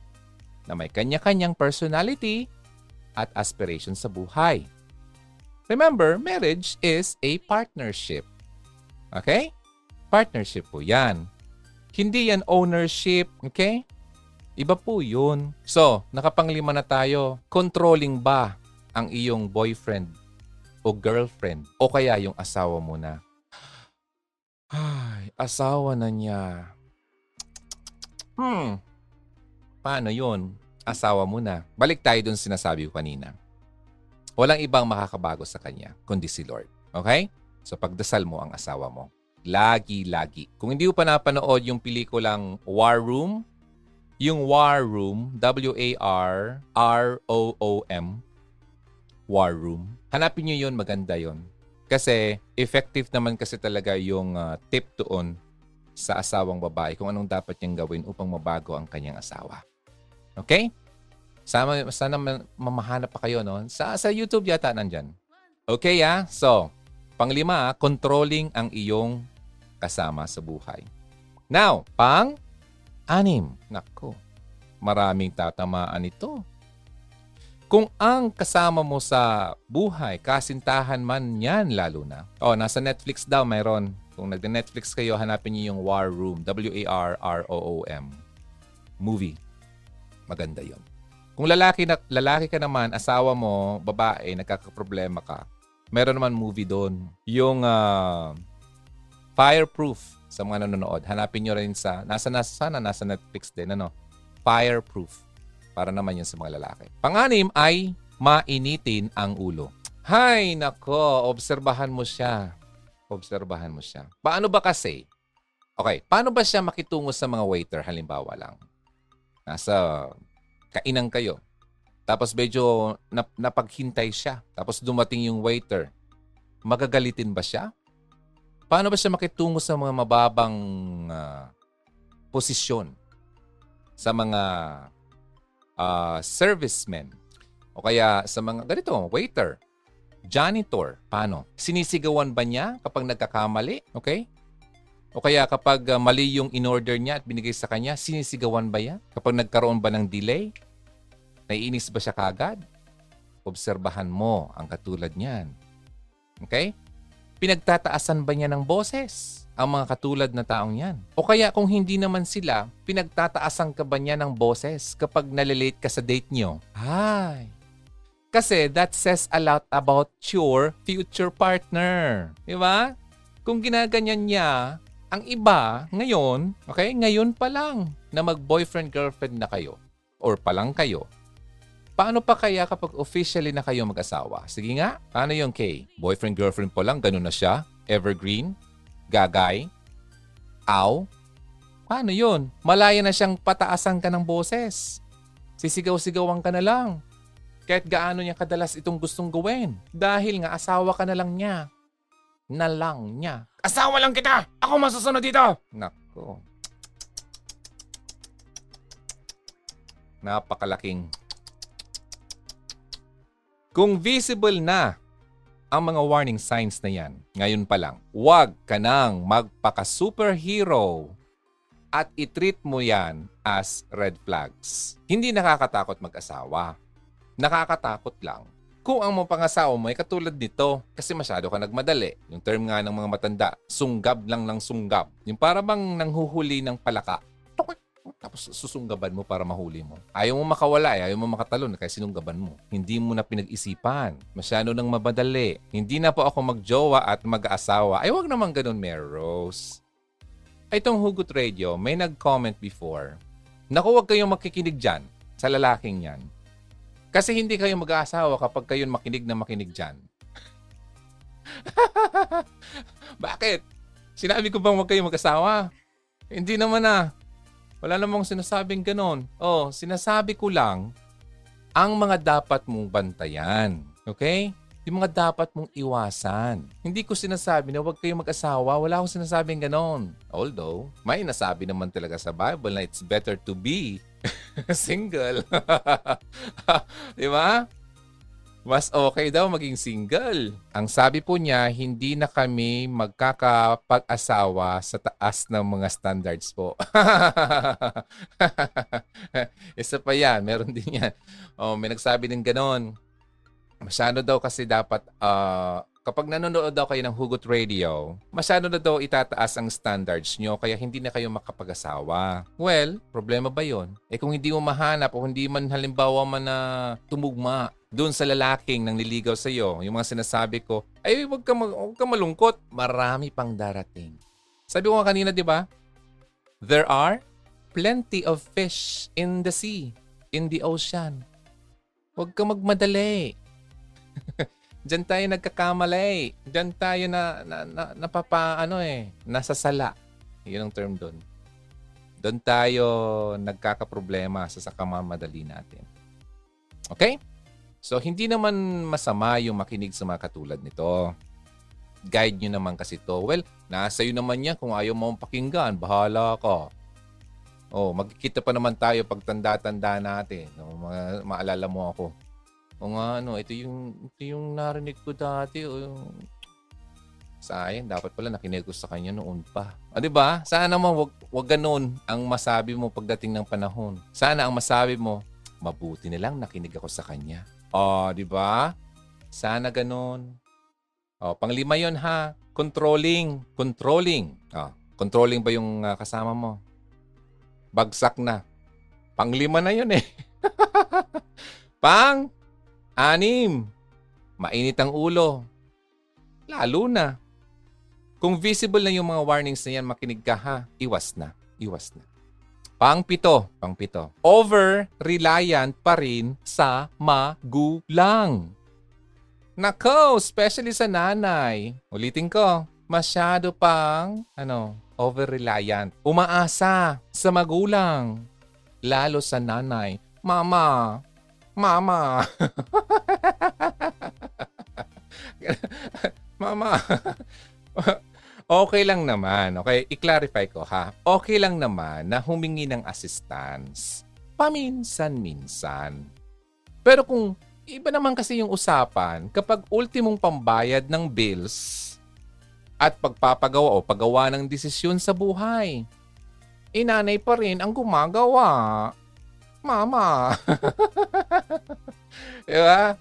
na may kanya-kanyang personality at aspiration sa buhay. Remember, marriage is a partnership. Okay? Partnership po yan. Hindi yan ownership. Okay? Iba po yun. So, nakapanglima na tayo. Controlling ba ang iyong boyfriend o girlfriend o kaya yung asawa mo na? Ay, asawa na niya. Hmm. Paano yun? Asawa mo na. Balik tayo dun sinasabi ko kanina. Walang ibang makakabago sa kanya, kundi si Lord. Okay? So pagdasal mo ang asawa mo. Lagi-lagi. Kung hindi mo pa napanood yung pelikulang War Room, yung War Room, W-A-R-R-O-O-M, War Room. Hanapin nyo yun, maganda yun. Kasi effective naman kasi talaga yung uh, tip doon sa asawang babae kung anong dapat niyang gawin upang mabago ang kanyang asawa. Okay? Sana, sana mamahanap pa kayo, no? Sa, sa YouTube yata nandyan. Okay, ah? So, panglima, controlling ang iyong kasama sa buhay. Now, pang anim. Nako, maraming tatamaan ito. Kung ang kasama mo sa buhay, kasintahan man yan lalo na. Oh, nasa Netflix daw mayroon. Kung nagde-Netflix kayo, hanapin niyo yung War Room. W-A-R-R-O-O-M. Movie. Maganda yon. Kung lalaki, na, lalaki ka naman, asawa mo, babae, nagkakaproblema ka, meron naman movie doon. Yung uh, Fireproof sa mga nanonood. Hanapin nyo rin sa, nasa, nasa, sana nasa Netflix din, ano? Fireproof. Para naman yun sa mga lalaki. Panganim ay mainitin ang ulo. Hay, nako, obserbahan mo siya. Obserbahan mo siya. Paano ba kasi? Okay, paano ba siya makitungo sa mga waiter halimbawa lang? Nasa kainan kayo. Tapos medyo nap- napaghintay siya. Tapos dumating yung waiter. Magagalitin ba siya? Paano ba siya makitungo sa mga mababang uh, posisyon? Sa mga uh, servicemen? O kaya sa mga, ganito, waiter, janitor, paano? Sinisigawan ba niya kapag nagkakamali? Okay? O kaya kapag uh, mali yung in-order niya at binigay sa kanya, sinisigawan ba yan? Kapag nagkaroon ba ng delay? Naiinis ba siya kagad? Obserbahan mo ang katulad niyan. Okay? Pinagtataasan ba niya ng boses ang mga katulad na taong yan? O kaya kung hindi naman sila, pinagtataasan ka ba niya ng boses kapag nalilate ka sa date niyo? Ay, kasi that says a lot about your future partner. Di ba? Kung ginaganyan niya, ang iba ngayon, okay, ngayon pa lang na mag-boyfriend-girlfriend na kayo or pa lang kayo, Paano pa kaya kapag officially na kayo mag-asawa? Sige nga, paano yung Kay? Boyfriend-girlfriend po lang, ganun na siya? Evergreen? Gagay? Aw? Paano yun? Malaya na siyang pataasan ka ng boses. Sisigaw-sigawan ka na lang. Kahit gaano niya kadalas itong gustong gawin. Dahil nga asawa ka na lang niya. Na lang niya. Asawa lang kita! Ako masusunod dito! Nako. Napakalaking kung visible na ang mga warning signs na yan, ngayon pa lang, huwag ka nang magpaka-superhero at itreat mo yan as red flags. Hindi nakakatakot mag-asawa. Nakakatakot lang kung ang mga pangasawa mo ay katulad nito kasi masyado ka nagmadali. Yung term nga ng mga matanda, sunggab lang ng sunggab. Yung para bang nanghuhuli ng palaka tapos susunggaban mo para mahuli mo. Ayaw mo makawala, eh. ayaw mo makatalon kaya sinunggaban mo. Hindi mo na pinag-isipan. Masyado nang mabadali. Hindi na po ako magjowa at mag-aasawa. Ay, wag naman ganun, Mary Rose. Itong Hugot Radio, may nag-comment before. Naku, wag kayong makikinig dyan sa lalaking yan. Kasi hindi kayo mag-aasawa kapag kayo makinig na makinig dyan. [laughs] Bakit? Sinabi ko bang wag kayong mag-asawa? Hindi naman ah. Wala namang sinasabing ganon. Oh, sinasabi ko lang ang mga dapat mong bantayan. Okay? Yung mga dapat mong iwasan. Hindi ko sinasabi na huwag kayong mag-asawa. Wala akong sinasabing ganon. Although, may nasabi naman talaga sa Bible na it's better to be [laughs] single. [laughs] Di ba? Mas okay daw maging single. Ang sabi po niya, hindi na kami magkakapag-asawa sa taas ng mga standards po. [laughs] Isa pa yan, meron din yan. Oh, may nagsabi din ganon. Masyado daw kasi dapat uh, kapag nanonood daw kayo ng Hugot Radio, masyado na daw itataas ang standards nyo kaya hindi na kayo makapag-asawa. Well, problema ba yon? Eh kung hindi mo mahanap o hindi man halimbawa man na tumugma doon sa lalaking nang nililigaw sa iyo, yung mga sinasabi ko, ay huwag ka, mag, huwag ka malungkot. Marami pang darating. Sabi ko nga kanina, di ba? There are plenty of fish in the sea, in the ocean. Huwag ka magmadali. [laughs] Diyan tayo nagkakamali. Diyan tayo na, na, na napapa, ano eh, nasasala. Yun ang term doon. Doon tayo nagkakaproblema sa sakamamadali natin. Okay? So, hindi naman masama yung makinig sa mga katulad nito. Guide nyo naman kasi to. Well, nasa iyo naman yan kung ayaw mo pakinggan. Bahala ka. Oh, magkikita pa naman tayo pag tanda-tanda natin. No, ma- maalala mo ako. O nga, ano, ito yung, ito yung narinig ko dati. O yung... Sayang, dapat pala nakinig ko sa kanya noon pa. O, di ba? Sana mo, wag, wag ganun ang masabi mo pagdating ng panahon. Sana ang masabi mo, mabuti na lang nakinig ako sa kanya. O, di ba? Sana ganun. O, panglima yon ha. Controlling. Controlling. O, controlling ba yung uh, kasama mo? Bagsak na. Panglima na yun eh. [laughs] Pang anim. Mainit ang ulo. Lalo na. Kung visible na yung mga warnings na yan, makinig ka ha. Iwas na. Iwas na. Pang pito. Pang pito. Over-reliant pa rin sa magulang. Nako, especially sa nanay. Ulitin ko, masyado pang, ano, over-reliant. Umaasa sa magulang. Lalo sa nanay. Mama, mama. [laughs] mama. [laughs] okay lang naman. Okay, i-clarify ko ha. Okay lang naman na humingi ng assistance. Paminsan-minsan. Pero kung iba naman kasi yung usapan, kapag ultimong pambayad ng bills, at pagpapagawa o paggawa ng desisyon sa buhay. Inanay pa rin ang gumagawa. Mama. [laughs] diba?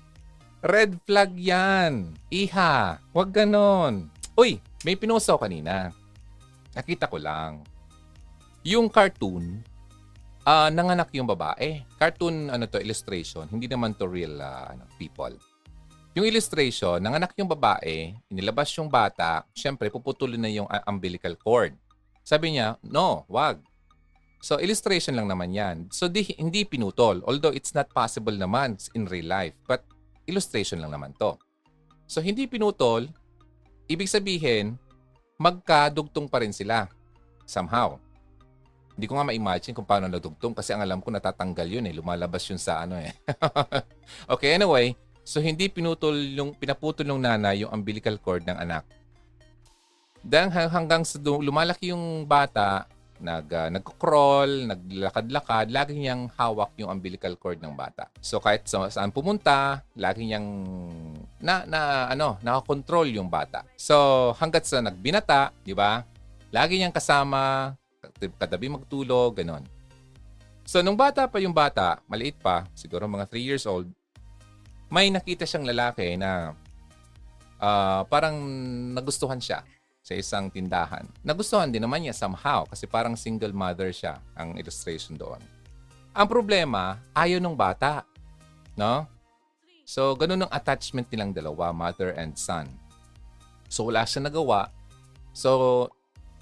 Red flag yan. Iha, wag ganon. Uy, may pinusaw kanina. Nakita ko lang. Yung cartoon, uh, nanganak yung babae. Cartoon, ano to, illustration. Hindi naman to real uh, ano, people. Yung illustration, nanganak yung babae, inilabas yung bata, syempre puputulin na yung umbilical cord. Sabi niya, no, wag. So illustration lang naman yan. So di, hindi pinutol. Although it's not possible naman in real life. But illustration lang naman to. So hindi pinutol, ibig sabihin, magkadugtong pa rin sila. Somehow. Hindi ko nga ma-imagine kung paano nadugtong kasi ang alam ko natatanggal yun eh. Lumalabas yun sa ano eh. [laughs] okay, anyway. So hindi pinutol yung pinaputol ng nanay yung umbilical cord ng anak. Dahil hanggang sa lumalaki yung bata, nag uh, nagko-crawl, naglakad-lakad, lagi niyang hawak yung umbilical cord ng bata. So kahit sa, saan pumunta, lagi niyang na na ano, nakakontrol yung bata. So hangga't sa nagbinata, 'di ba? Lagi niyang kasama, katabi magtulog, ganon. So nung bata pa yung bata, maliit pa, siguro mga 3 years old, may nakita siyang lalaki na uh, parang nagustuhan siya sa isang tindahan. Nagustuhan din naman niya somehow kasi parang single mother siya ang illustration doon. Ang problema, ayaw ng bata. No? So, ganun ang attachment nilang dalawa, mother and son. So, wala siya nagawa. So,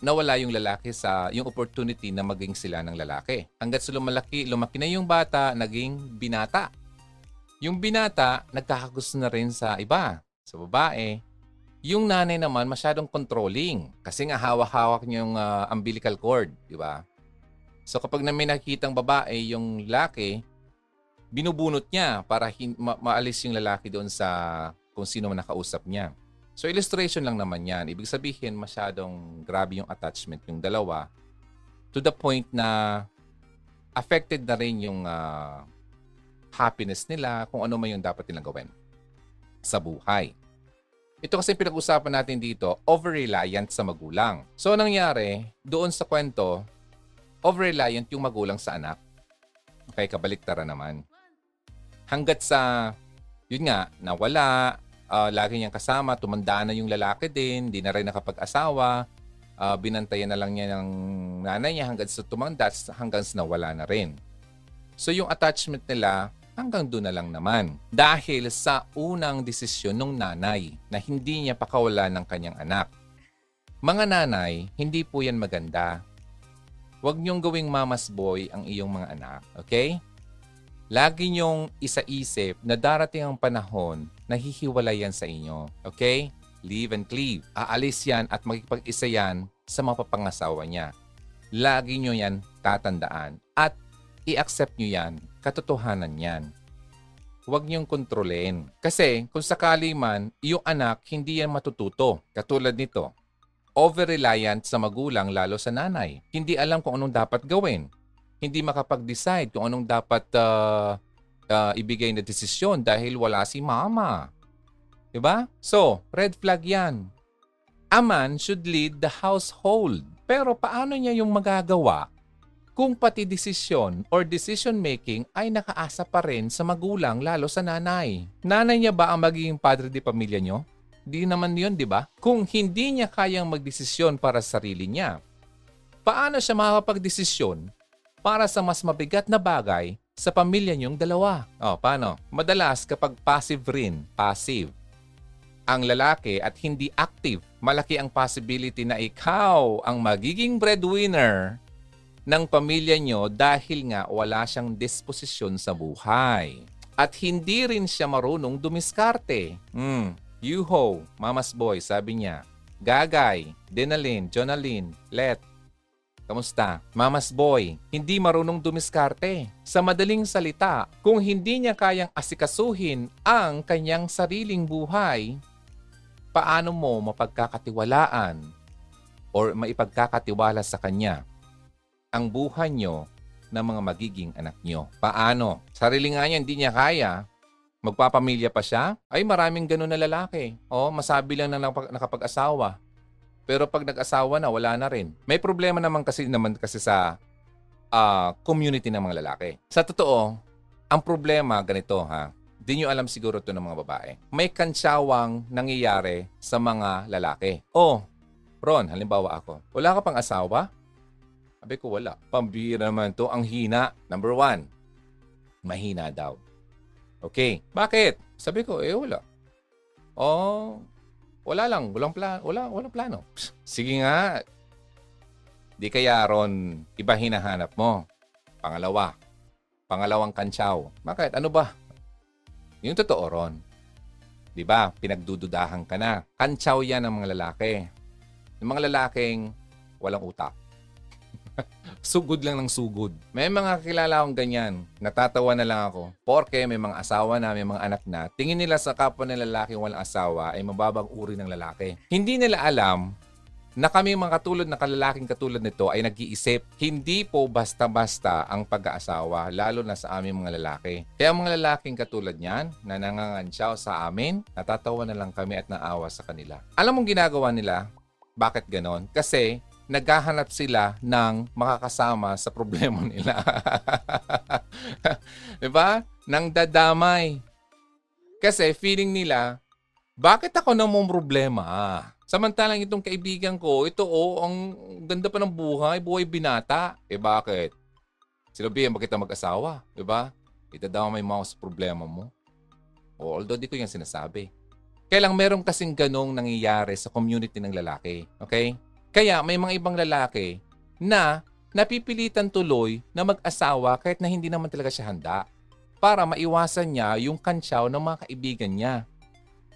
nawala yung lalaki sa yung opportunity na maging sila ng lalaki. Hanggat sa lumalaki, lumaki na yung bata, naging binata. Yung binata, nagkakagusto na rin sa iba, sa babae. Yung nanay naman, masyadong controlling. Kasi nga hawak-hawak niya yung uh, umbilical cord, di ba? So kapag na may nakikitang babae, yung laki, binubunot niya para hin- ma- maalis yung lalaki doon sa kung sino man nakausap niya. So illustration lang naman yan. Ibig sabihin, masyadong grabe yung attachment yung dalawa to the point na affected na rin yung uh, happiness nila, kung ano man yung dapat nilang gawin sa buhay. Ito kasi pinag-usapan natin dito, over-reliant sa magulang. So, nangyari, doon sa kwento, over-reliant yung magulang sa anak. Okay, kabaliktara naman. Hanggat sa, yun nga, nawala, uh, lagi niyang kasama, tumanda na yung lalaki din, di na rin nakapag-asawa, uh, binantayan na lang niya ng nanay niya hanggang sa tumanda, hanggang sa nawala na rin. So yung attachment nila hanggang doon na lang naman. Dahil sa unang desisyon ng nanay na hindi niya pakawala ng kanyang anak. Mga nanay, hindi po yan maganda. Huwag niyong gawing mama's boy ang iyong mga anak, okay? Lagi niyong isaisip na darating ang panahon na hihiwalay yan sa inyo, okay? Leave and cleave. Aalis yan at magkipag-isa yan sa mapapangasawa niya. Lagi nyo yan tatandaan at i-accept nyo yan. Katotohanan yan. Huwag niyong kontrolin. Kasi kung sakali man, yung anak hindi yan matututo. Katulad nito, over-reliant sa magulang lalo sa nanay. Hindi alam kung anong dapat gawin. Hindi makapag-decide kung anong dapat uh, uh, ibigay na desisyon dahil wala si mama. Diba? So, red flag yan. A man should lead the household. Pero paano niya yung magagawa kung pati desisyon or decision making ay nakaasa pa rin sa magulang lalo sa nanay. Nanay niya ba ang magiging padre di pamilya niyo? Di naman yun, di ba? Kung hindi niya kayang magdesisyon para sa sarili niya, paano siya makapagdesisyon para sa mas mabigat na bagay sa pamilya niyong dalawa? O, paano? Madalas kapag passive rin, passive, ang lalaki at hindi active, malaki ang possibility na ikaw ang magiging breadwinner ng pamilya nyo dahil nga wala siyang disposisyon sa buhay. At hindi rin siya marunong dumiskarte. Hmm, Yuho, Mama's Boy, sabi niya. Gagay, Denalyn, Jonalyn, Let, Kamusta? Mama's boy, hindi marunong dumiskarte. Sa madaling salita, kung hindi niya kayang asikasuhin ang kanyang sariling buhay, paano mo mapagkakatiwalaan or maipagkakatiwala sa kanya ang buhay nyo ng mga magiging anak nyo. Paano? Sarili nga niya, hindi niya kaya. Magpapamilya pa siya? Ay, maraming ganun na lalaki. O, masabi lang na nakapag-asawa. Pero pag nag-asawa na, wala na rin. May problema naman kasi naman kasi sa uh, community ng mga lalaki. Sa totoo, ang problema ganito ha. Di nyo alam siguro to ng mga babae. May kansyawang nangyayari sa mga lalaki. Oh, Ron, halimbawa ako. Wala ka pang asawa? Sabi ko, wala. Pambira naman to. Ang hina. Number one, mahina daw. Okay. Bakit? Sabi ko, eh wala. Oh, wala lang. Walang, plan wala, walang plano. [laughs] Sige nga. Di kaya, Ron, iba hinahanap mo. Pangalawa. Pangalawang kantsaw. Bakit? Ano ba? Yung totoo, Ron. Di ba? Pinagdududahan ka na. Kantsaw yan ng mga lalaki. Yung mga lalaking walang utak [laughs] sugod lang ng sugod. May mga kilala akong ganyan. Natatawa na lang ako. Porke may mga asawa na, may mga anak na. Tingin nila sa kapwa ng lalaki walang asawa ay mababang uri ng lalaki. Hindi nila alam na kami mga katulad na kalalaking katulad nito ay nag-iisip. Hindi po basta-basta ang pag-aasawa, lalo na sa aming mga lalaki. Kaya mga lalaking katulad niyan, na nangangansyaw sa amin, natatawa na lang kami at naawa sa kanila. Alam mong ginagawa nila? Bakit ganon? Kasi naghahanap sila ng makakasama sa problema [laughs] nila. 'Di ba? Nang dadamay. Kasi feeling nila, bakit ako na mong problema? Samantalang itong kaibigan ko, ito oh, ang ganda pa ng buhay, buhay binata. Eh bakit? Sila biyan, bakit mag-asawa? 'Di ba? Itadamay mo sa problema mo. O, although di ko yan sinasabi. Kaya lang meron kasing ganong nangyayari sa community ng lalaki. Okay? Kaya may mga ibang lalaki na napipilitan tuloy na mag-asawa kahit na hindi naman talaga siya handa para maiwasan niya yung kantsaw ng mga kaibigan niya.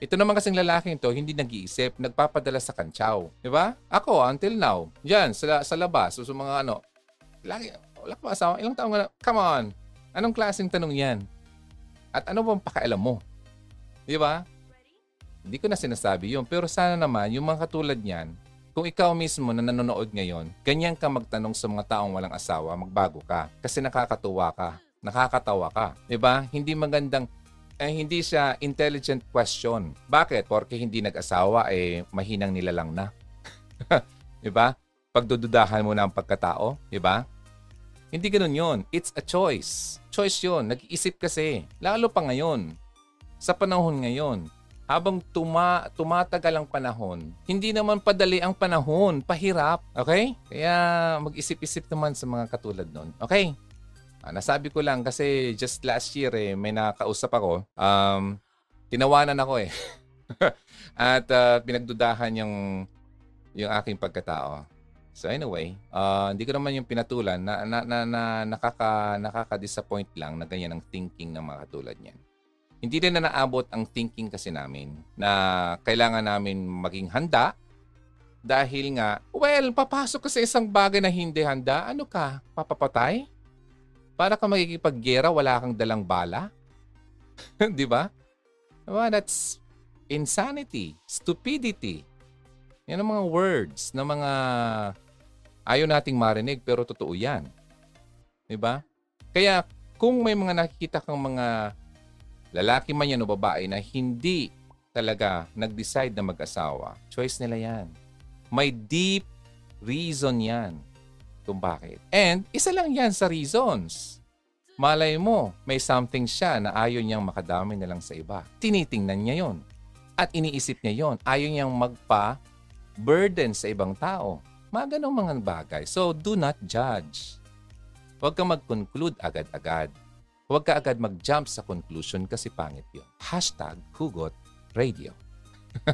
Ito naman kasing lalaking to, hindi nag-iisip, nagpapadala sa kantsaw. Di ba? Ako, until now, yan, sa, sa labas, so, sa mga ano, lagi, wala pa asawa, ilang taong na, come on, anong klaseng tanong yan? At ano bang pakialam mo? Di ba? Hindi ko na sinasabi yun, pero sana naman, yung mga katulad niyan, kung ikaw mismo na nanonood ngayon, ganyan ka magtanong sa mga taong walang asawa, magbago ka. Kasi nakakatuwa ka. Nakakatawa ka. ba? Diba? Hindi magandang eh, hindi siya intelligent question. Bakit? Porque hindi nag-asawa, eh, mahinang nilalang na. [laughs] di ba? Pagdududahan mo na ang pagkatao, di ba? Hindi ganun yon. It's a choice. Choice yon. Nag-iisip kasi. Lalo pa ngayon. Sa panahon ngayon habang tuma, tumatagal ang panahon, hindi naman padali ang panahon, pahirap. Okay? Kaya mag-isip-isip naman sa mga katulad nun. Okay? Ah, nasabi ko lang kasi just last year eh, may nakausap ako. Um, tinawanan ako eh. [laughs] At uh, pinagdudahan yung, yung aking pagkatao. So anyway, uh, hindi ko naman yung pinatulan na, na, na, na nakaka, nakaka-disappoint lang na ganyan ang thinking ng mga katulad niyan hindi rin na naabot ang thinking kasi namin na kailangan namin maging handa Dahil nga, well, papasok ka sa isang bagay na hindi handa, ano ka, papapatay? Para ka magkikipaggera, wala kang dalang bala? [laughs] Di ba? Diba? That's insanity, stupidity. Yan ang mga words na mga ayaw nating marinig pero totoo yan. Di ba? Kaya kung may mga nakikita kang mga lalaki man yan o babae na hindi talaga nag-decide na mag-asawa, choice nila yan. May deep reason yan kung bakit. And isa lang yan sa reasons. Malay mo, may something siya na ayaw niyang makadami na lang sa iba. Tinitingnan niya yon At iniisip niya yon Ayaw niyang magpa-burden sa ibang tao. Mga ganong mga bagay. So, do not judge. Huwag ka mag-conclude agad-agad. Huwag ka agad mag-jump sa conclusion kasi pangit yun. Hashtag Hugot Radio. [laughs]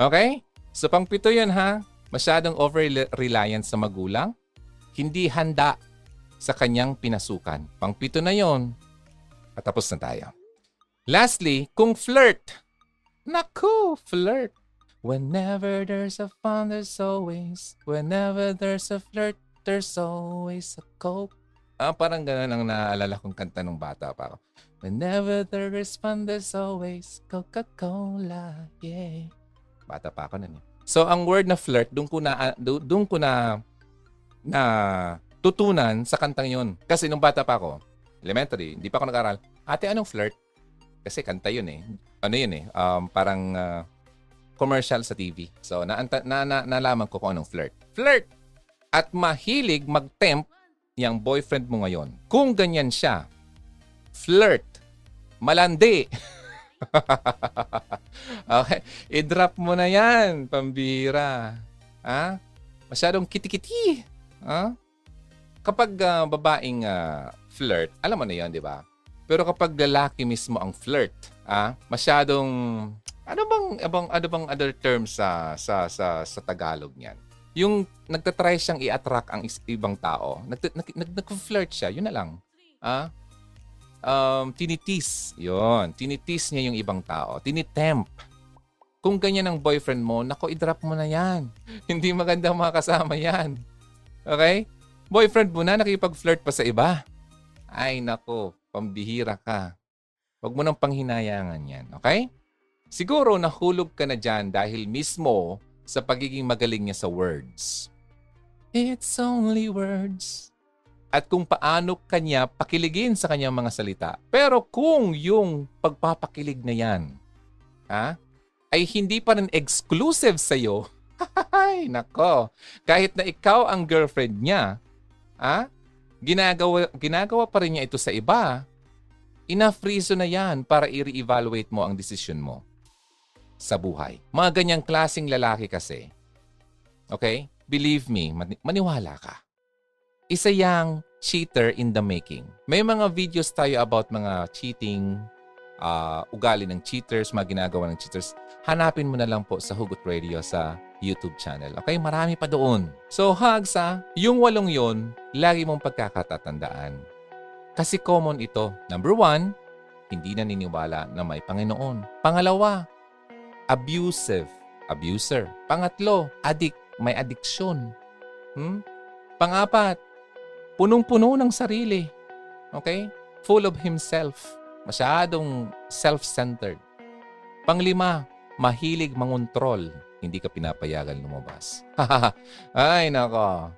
okay? So pangpito yan ha. Masyadong over-reliance sa magulang. Hindi handa sa kanyang pinasukan. Pangpito na yon. At tapos na tayo. Lastly, kung flirt. Naku, flirt. Whenever there's a fun, there's always. Whenever there's a flirt, there's always a cope. Ah, parang ganun ang naaalala kong kanta nung bata pa ako. Whenever there is fun, there's always Coca-Cola. Yeah. Bata pa ako nun eh. So ang word na flirt, doon ko na doon ko na na tutunan sa kantang 'yon. Kasi nung bata pa ako, elementary, hindi pa ako nag-aral. Ate, anong flirt? Kasi kanta 'yun eh. Ano 'yun eh? Um, parang uh, commercial sa TV. So na, na, na nalaman ko kung anong flirt. Flirt at mahilig mag-tempt yung boyfriend mo ngayon. Kung ganyan siya, flirt, malandi. [laughs] okay. I-drop mo na yan, pambira. Ha? Masyadong kitikiti. Ha? Kapag uh, babaeng uh, flirt, alam mo na yan, di ba? Pero kapag lalaki mismo ang flirt, ah, masyadong ano bang abang ano bang other terms sa sa sa sa Tagalog niyan? Yung nagtatry siyang i-attract ang ibang tao. Nag, nag, nag, nag-flirt siya, yun na lang. Ah? um, tinitis. Yon, tinitis niya yung ibang tao. Tinitemp. Kung ganyan ang boyfriend mo, nako, i-drop mo na yan. [laughs] Hindi maganda makasama yan. Okay? Boyfriend mo na, nakipag-flirt pa sa iba. Ay, nako, pambihira ka. Huwag mo nang panghinayangan yan. Okay? Siguro nahulog ka na dyan dahil mismo sa pagiging magaling niya sa words. It's only words at kung paano kanya pakiligin sa kanyang mga salita. Pero kung yung pagpapakilig na yan ha, ay hindi pa rin exclusive sa iyo, [laughs] ay nako, kahit na ikaw ang girlfriend niya, ha, ginagawa, ginagawa pa rin niya ito sa iba, enough reason na yan para i-re-evaluate mo ang decision mo sa buhay. Mga ganyang klasing lalaki kasi, okay, believe me, maniwala ka isa yang cheater in the making. May mga videos tayo about mga cheating, uh, ugali ng cheaters, mga ginagawa ng cheaters. Hanapin mo na lang po sa Hugot Radio sa YouTube channel. Okay? Marami pa doon. So, hugs ha, yung walong yon, lagi mong pagkakatatandaan. Kasi common ito. Number one, hindi naniniwala na may Panginoon. Pangalawa, abusive, abuser. Pangatlo, addict, may addiction. Hmm? Pangapat, punong-puno ng sarili. Okay? Full of himself. Masyadong self-centered. Panglima, mahilig mangontrol. Hindi ka pinapayagan lumabas. [laughs] Ay, nako.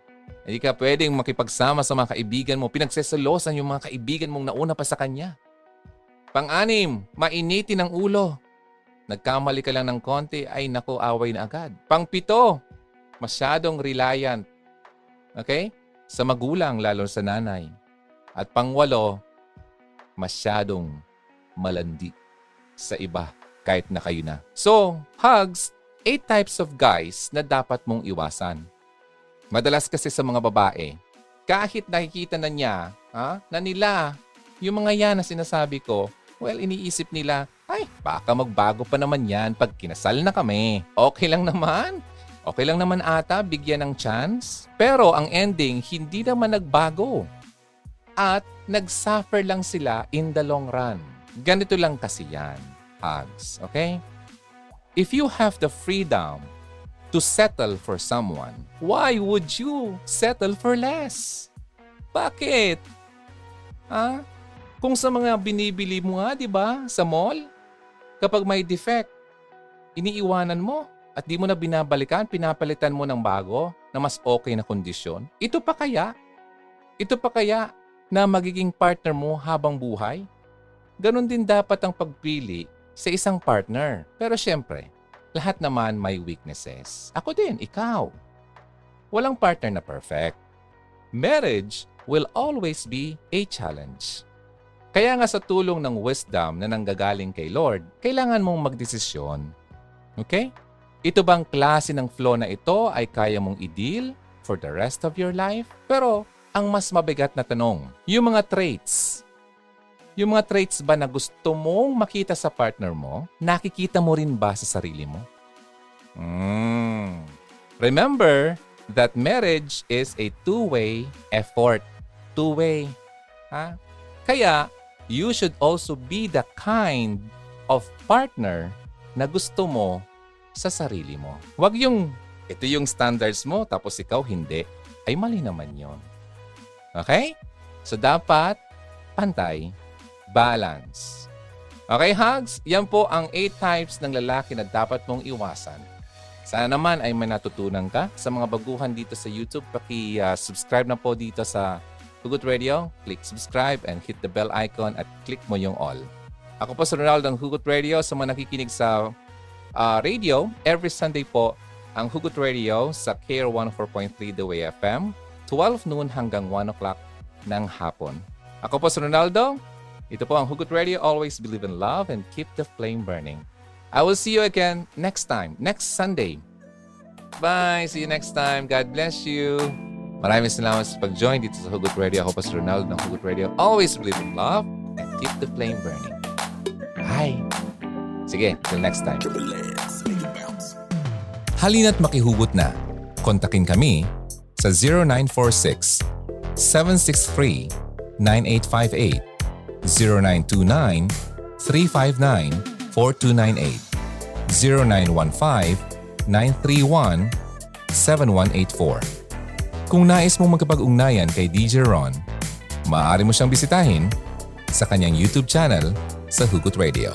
Hindi ka pwedeng makipagsama sa mga kaibigan mo. Pinagsesalosan yung mga kaibigan mong nauna pa sa kanya. Pang-anim, mainitin ang ulo. Nagkamali ka lang ng konti, ay nako, away na agad. Pang-pito, masyadong reliant. Okay? sa magulang lalo sa nanay. At pangwalo, masyadong malandi sa iba kahit na kayo na. So, hugs, eight types of guys na dapat mong iwasan. Madalas kasi sa mga babae, kahit nakikita na niya ha, na nila, yung mga yan na sinasabi ko, well, iniisip nila, ay, baka magbago pa naman yan pag kinasal na kami. Okay lang naman. Okay lang naman ata bigyan ng chance. Pero ang ending, hindi naman nagbago. At nagsuffer lang sila in the long run. Ganito lang kasi yan, hugs. Okay? If you have the freedom to settle for someone, why would you settle for less? Bakit? Ha? Kung sa mga binibili mo nga, di ba, sa mall, kapag may defect, iniiwanan mo at di mo na binabalikan, pinapalitan mo ng bago na mas okay na kondisyon. Ito pa kaya? Ito pa kaya na magiging partner mo habang buhay? Ganon din dapat ang pagpili sa isang partner. Pero syempre, lahat naman may weaknesses. Ako din, ikaw. Walang partner na perfect. Marriage will always be a challenge. Kaya nga sa tulong ng wisdom na nanggagaling kay Lord, kailangan mong magdesisyon. Okay? Ito bang klase ng flow na ito ay kaya mong i-deal for the rest of your life? Pero ang mas mabigat na tanong, yung mga traits. Yung mga traits ba na gusto mong makita sa partner mo, nakikita mo rin ba sa sarili mo? Mm. Remember that marriage is a two-way effort. Two-way. Ha? Kaya, you should also be the kind of partner na gusto mo sa sarili mo. Huwag yung, ito yung standards mo, tapos ikaw hindi. Ay mali naman yon. Okay? So, dapat pantay, balance. Okay, hugs? Yan po ang 8 types ng lalaki na dapat mong iwasan. Sana naman ay may natutunan ka. Sa mga baguhan dito sa YouTube, paki-subscribe na po dito sa Hugot Radio. Click subscribe and hit the bell icon at click mo yung all. Ako po si Ronaldo ng Hugot Radio. Sa mga nakikinig sa uh, radio, every Sunday po ang Hugot Radio sa KR 104.3 The Way FM, 12 noon hanggang 1 o'clock ng hapon. Ako po si Ronaldo. Ito po ang Hugot Radio. Always believe in love and keep the flame burning. I will see you again next time, next Sunday. Bye! See you next time. God bless you. Maraming salamat sa pag-join dito sa Hugot Radio. Ako po si Ronaldo ng Hugot Radio. Always believe in love and keep the flame burning. Bye! Sige, till next time. Halina't makihugot na. Kontakin kami sa 0946 763 9858 0929 359 4298 0915 931 7184 Kung nais mong magkapag-ugnayan kay DJ Ron, maaari mo siyang bisitahin sa kanyang YouTube channel sa Hugot Radio.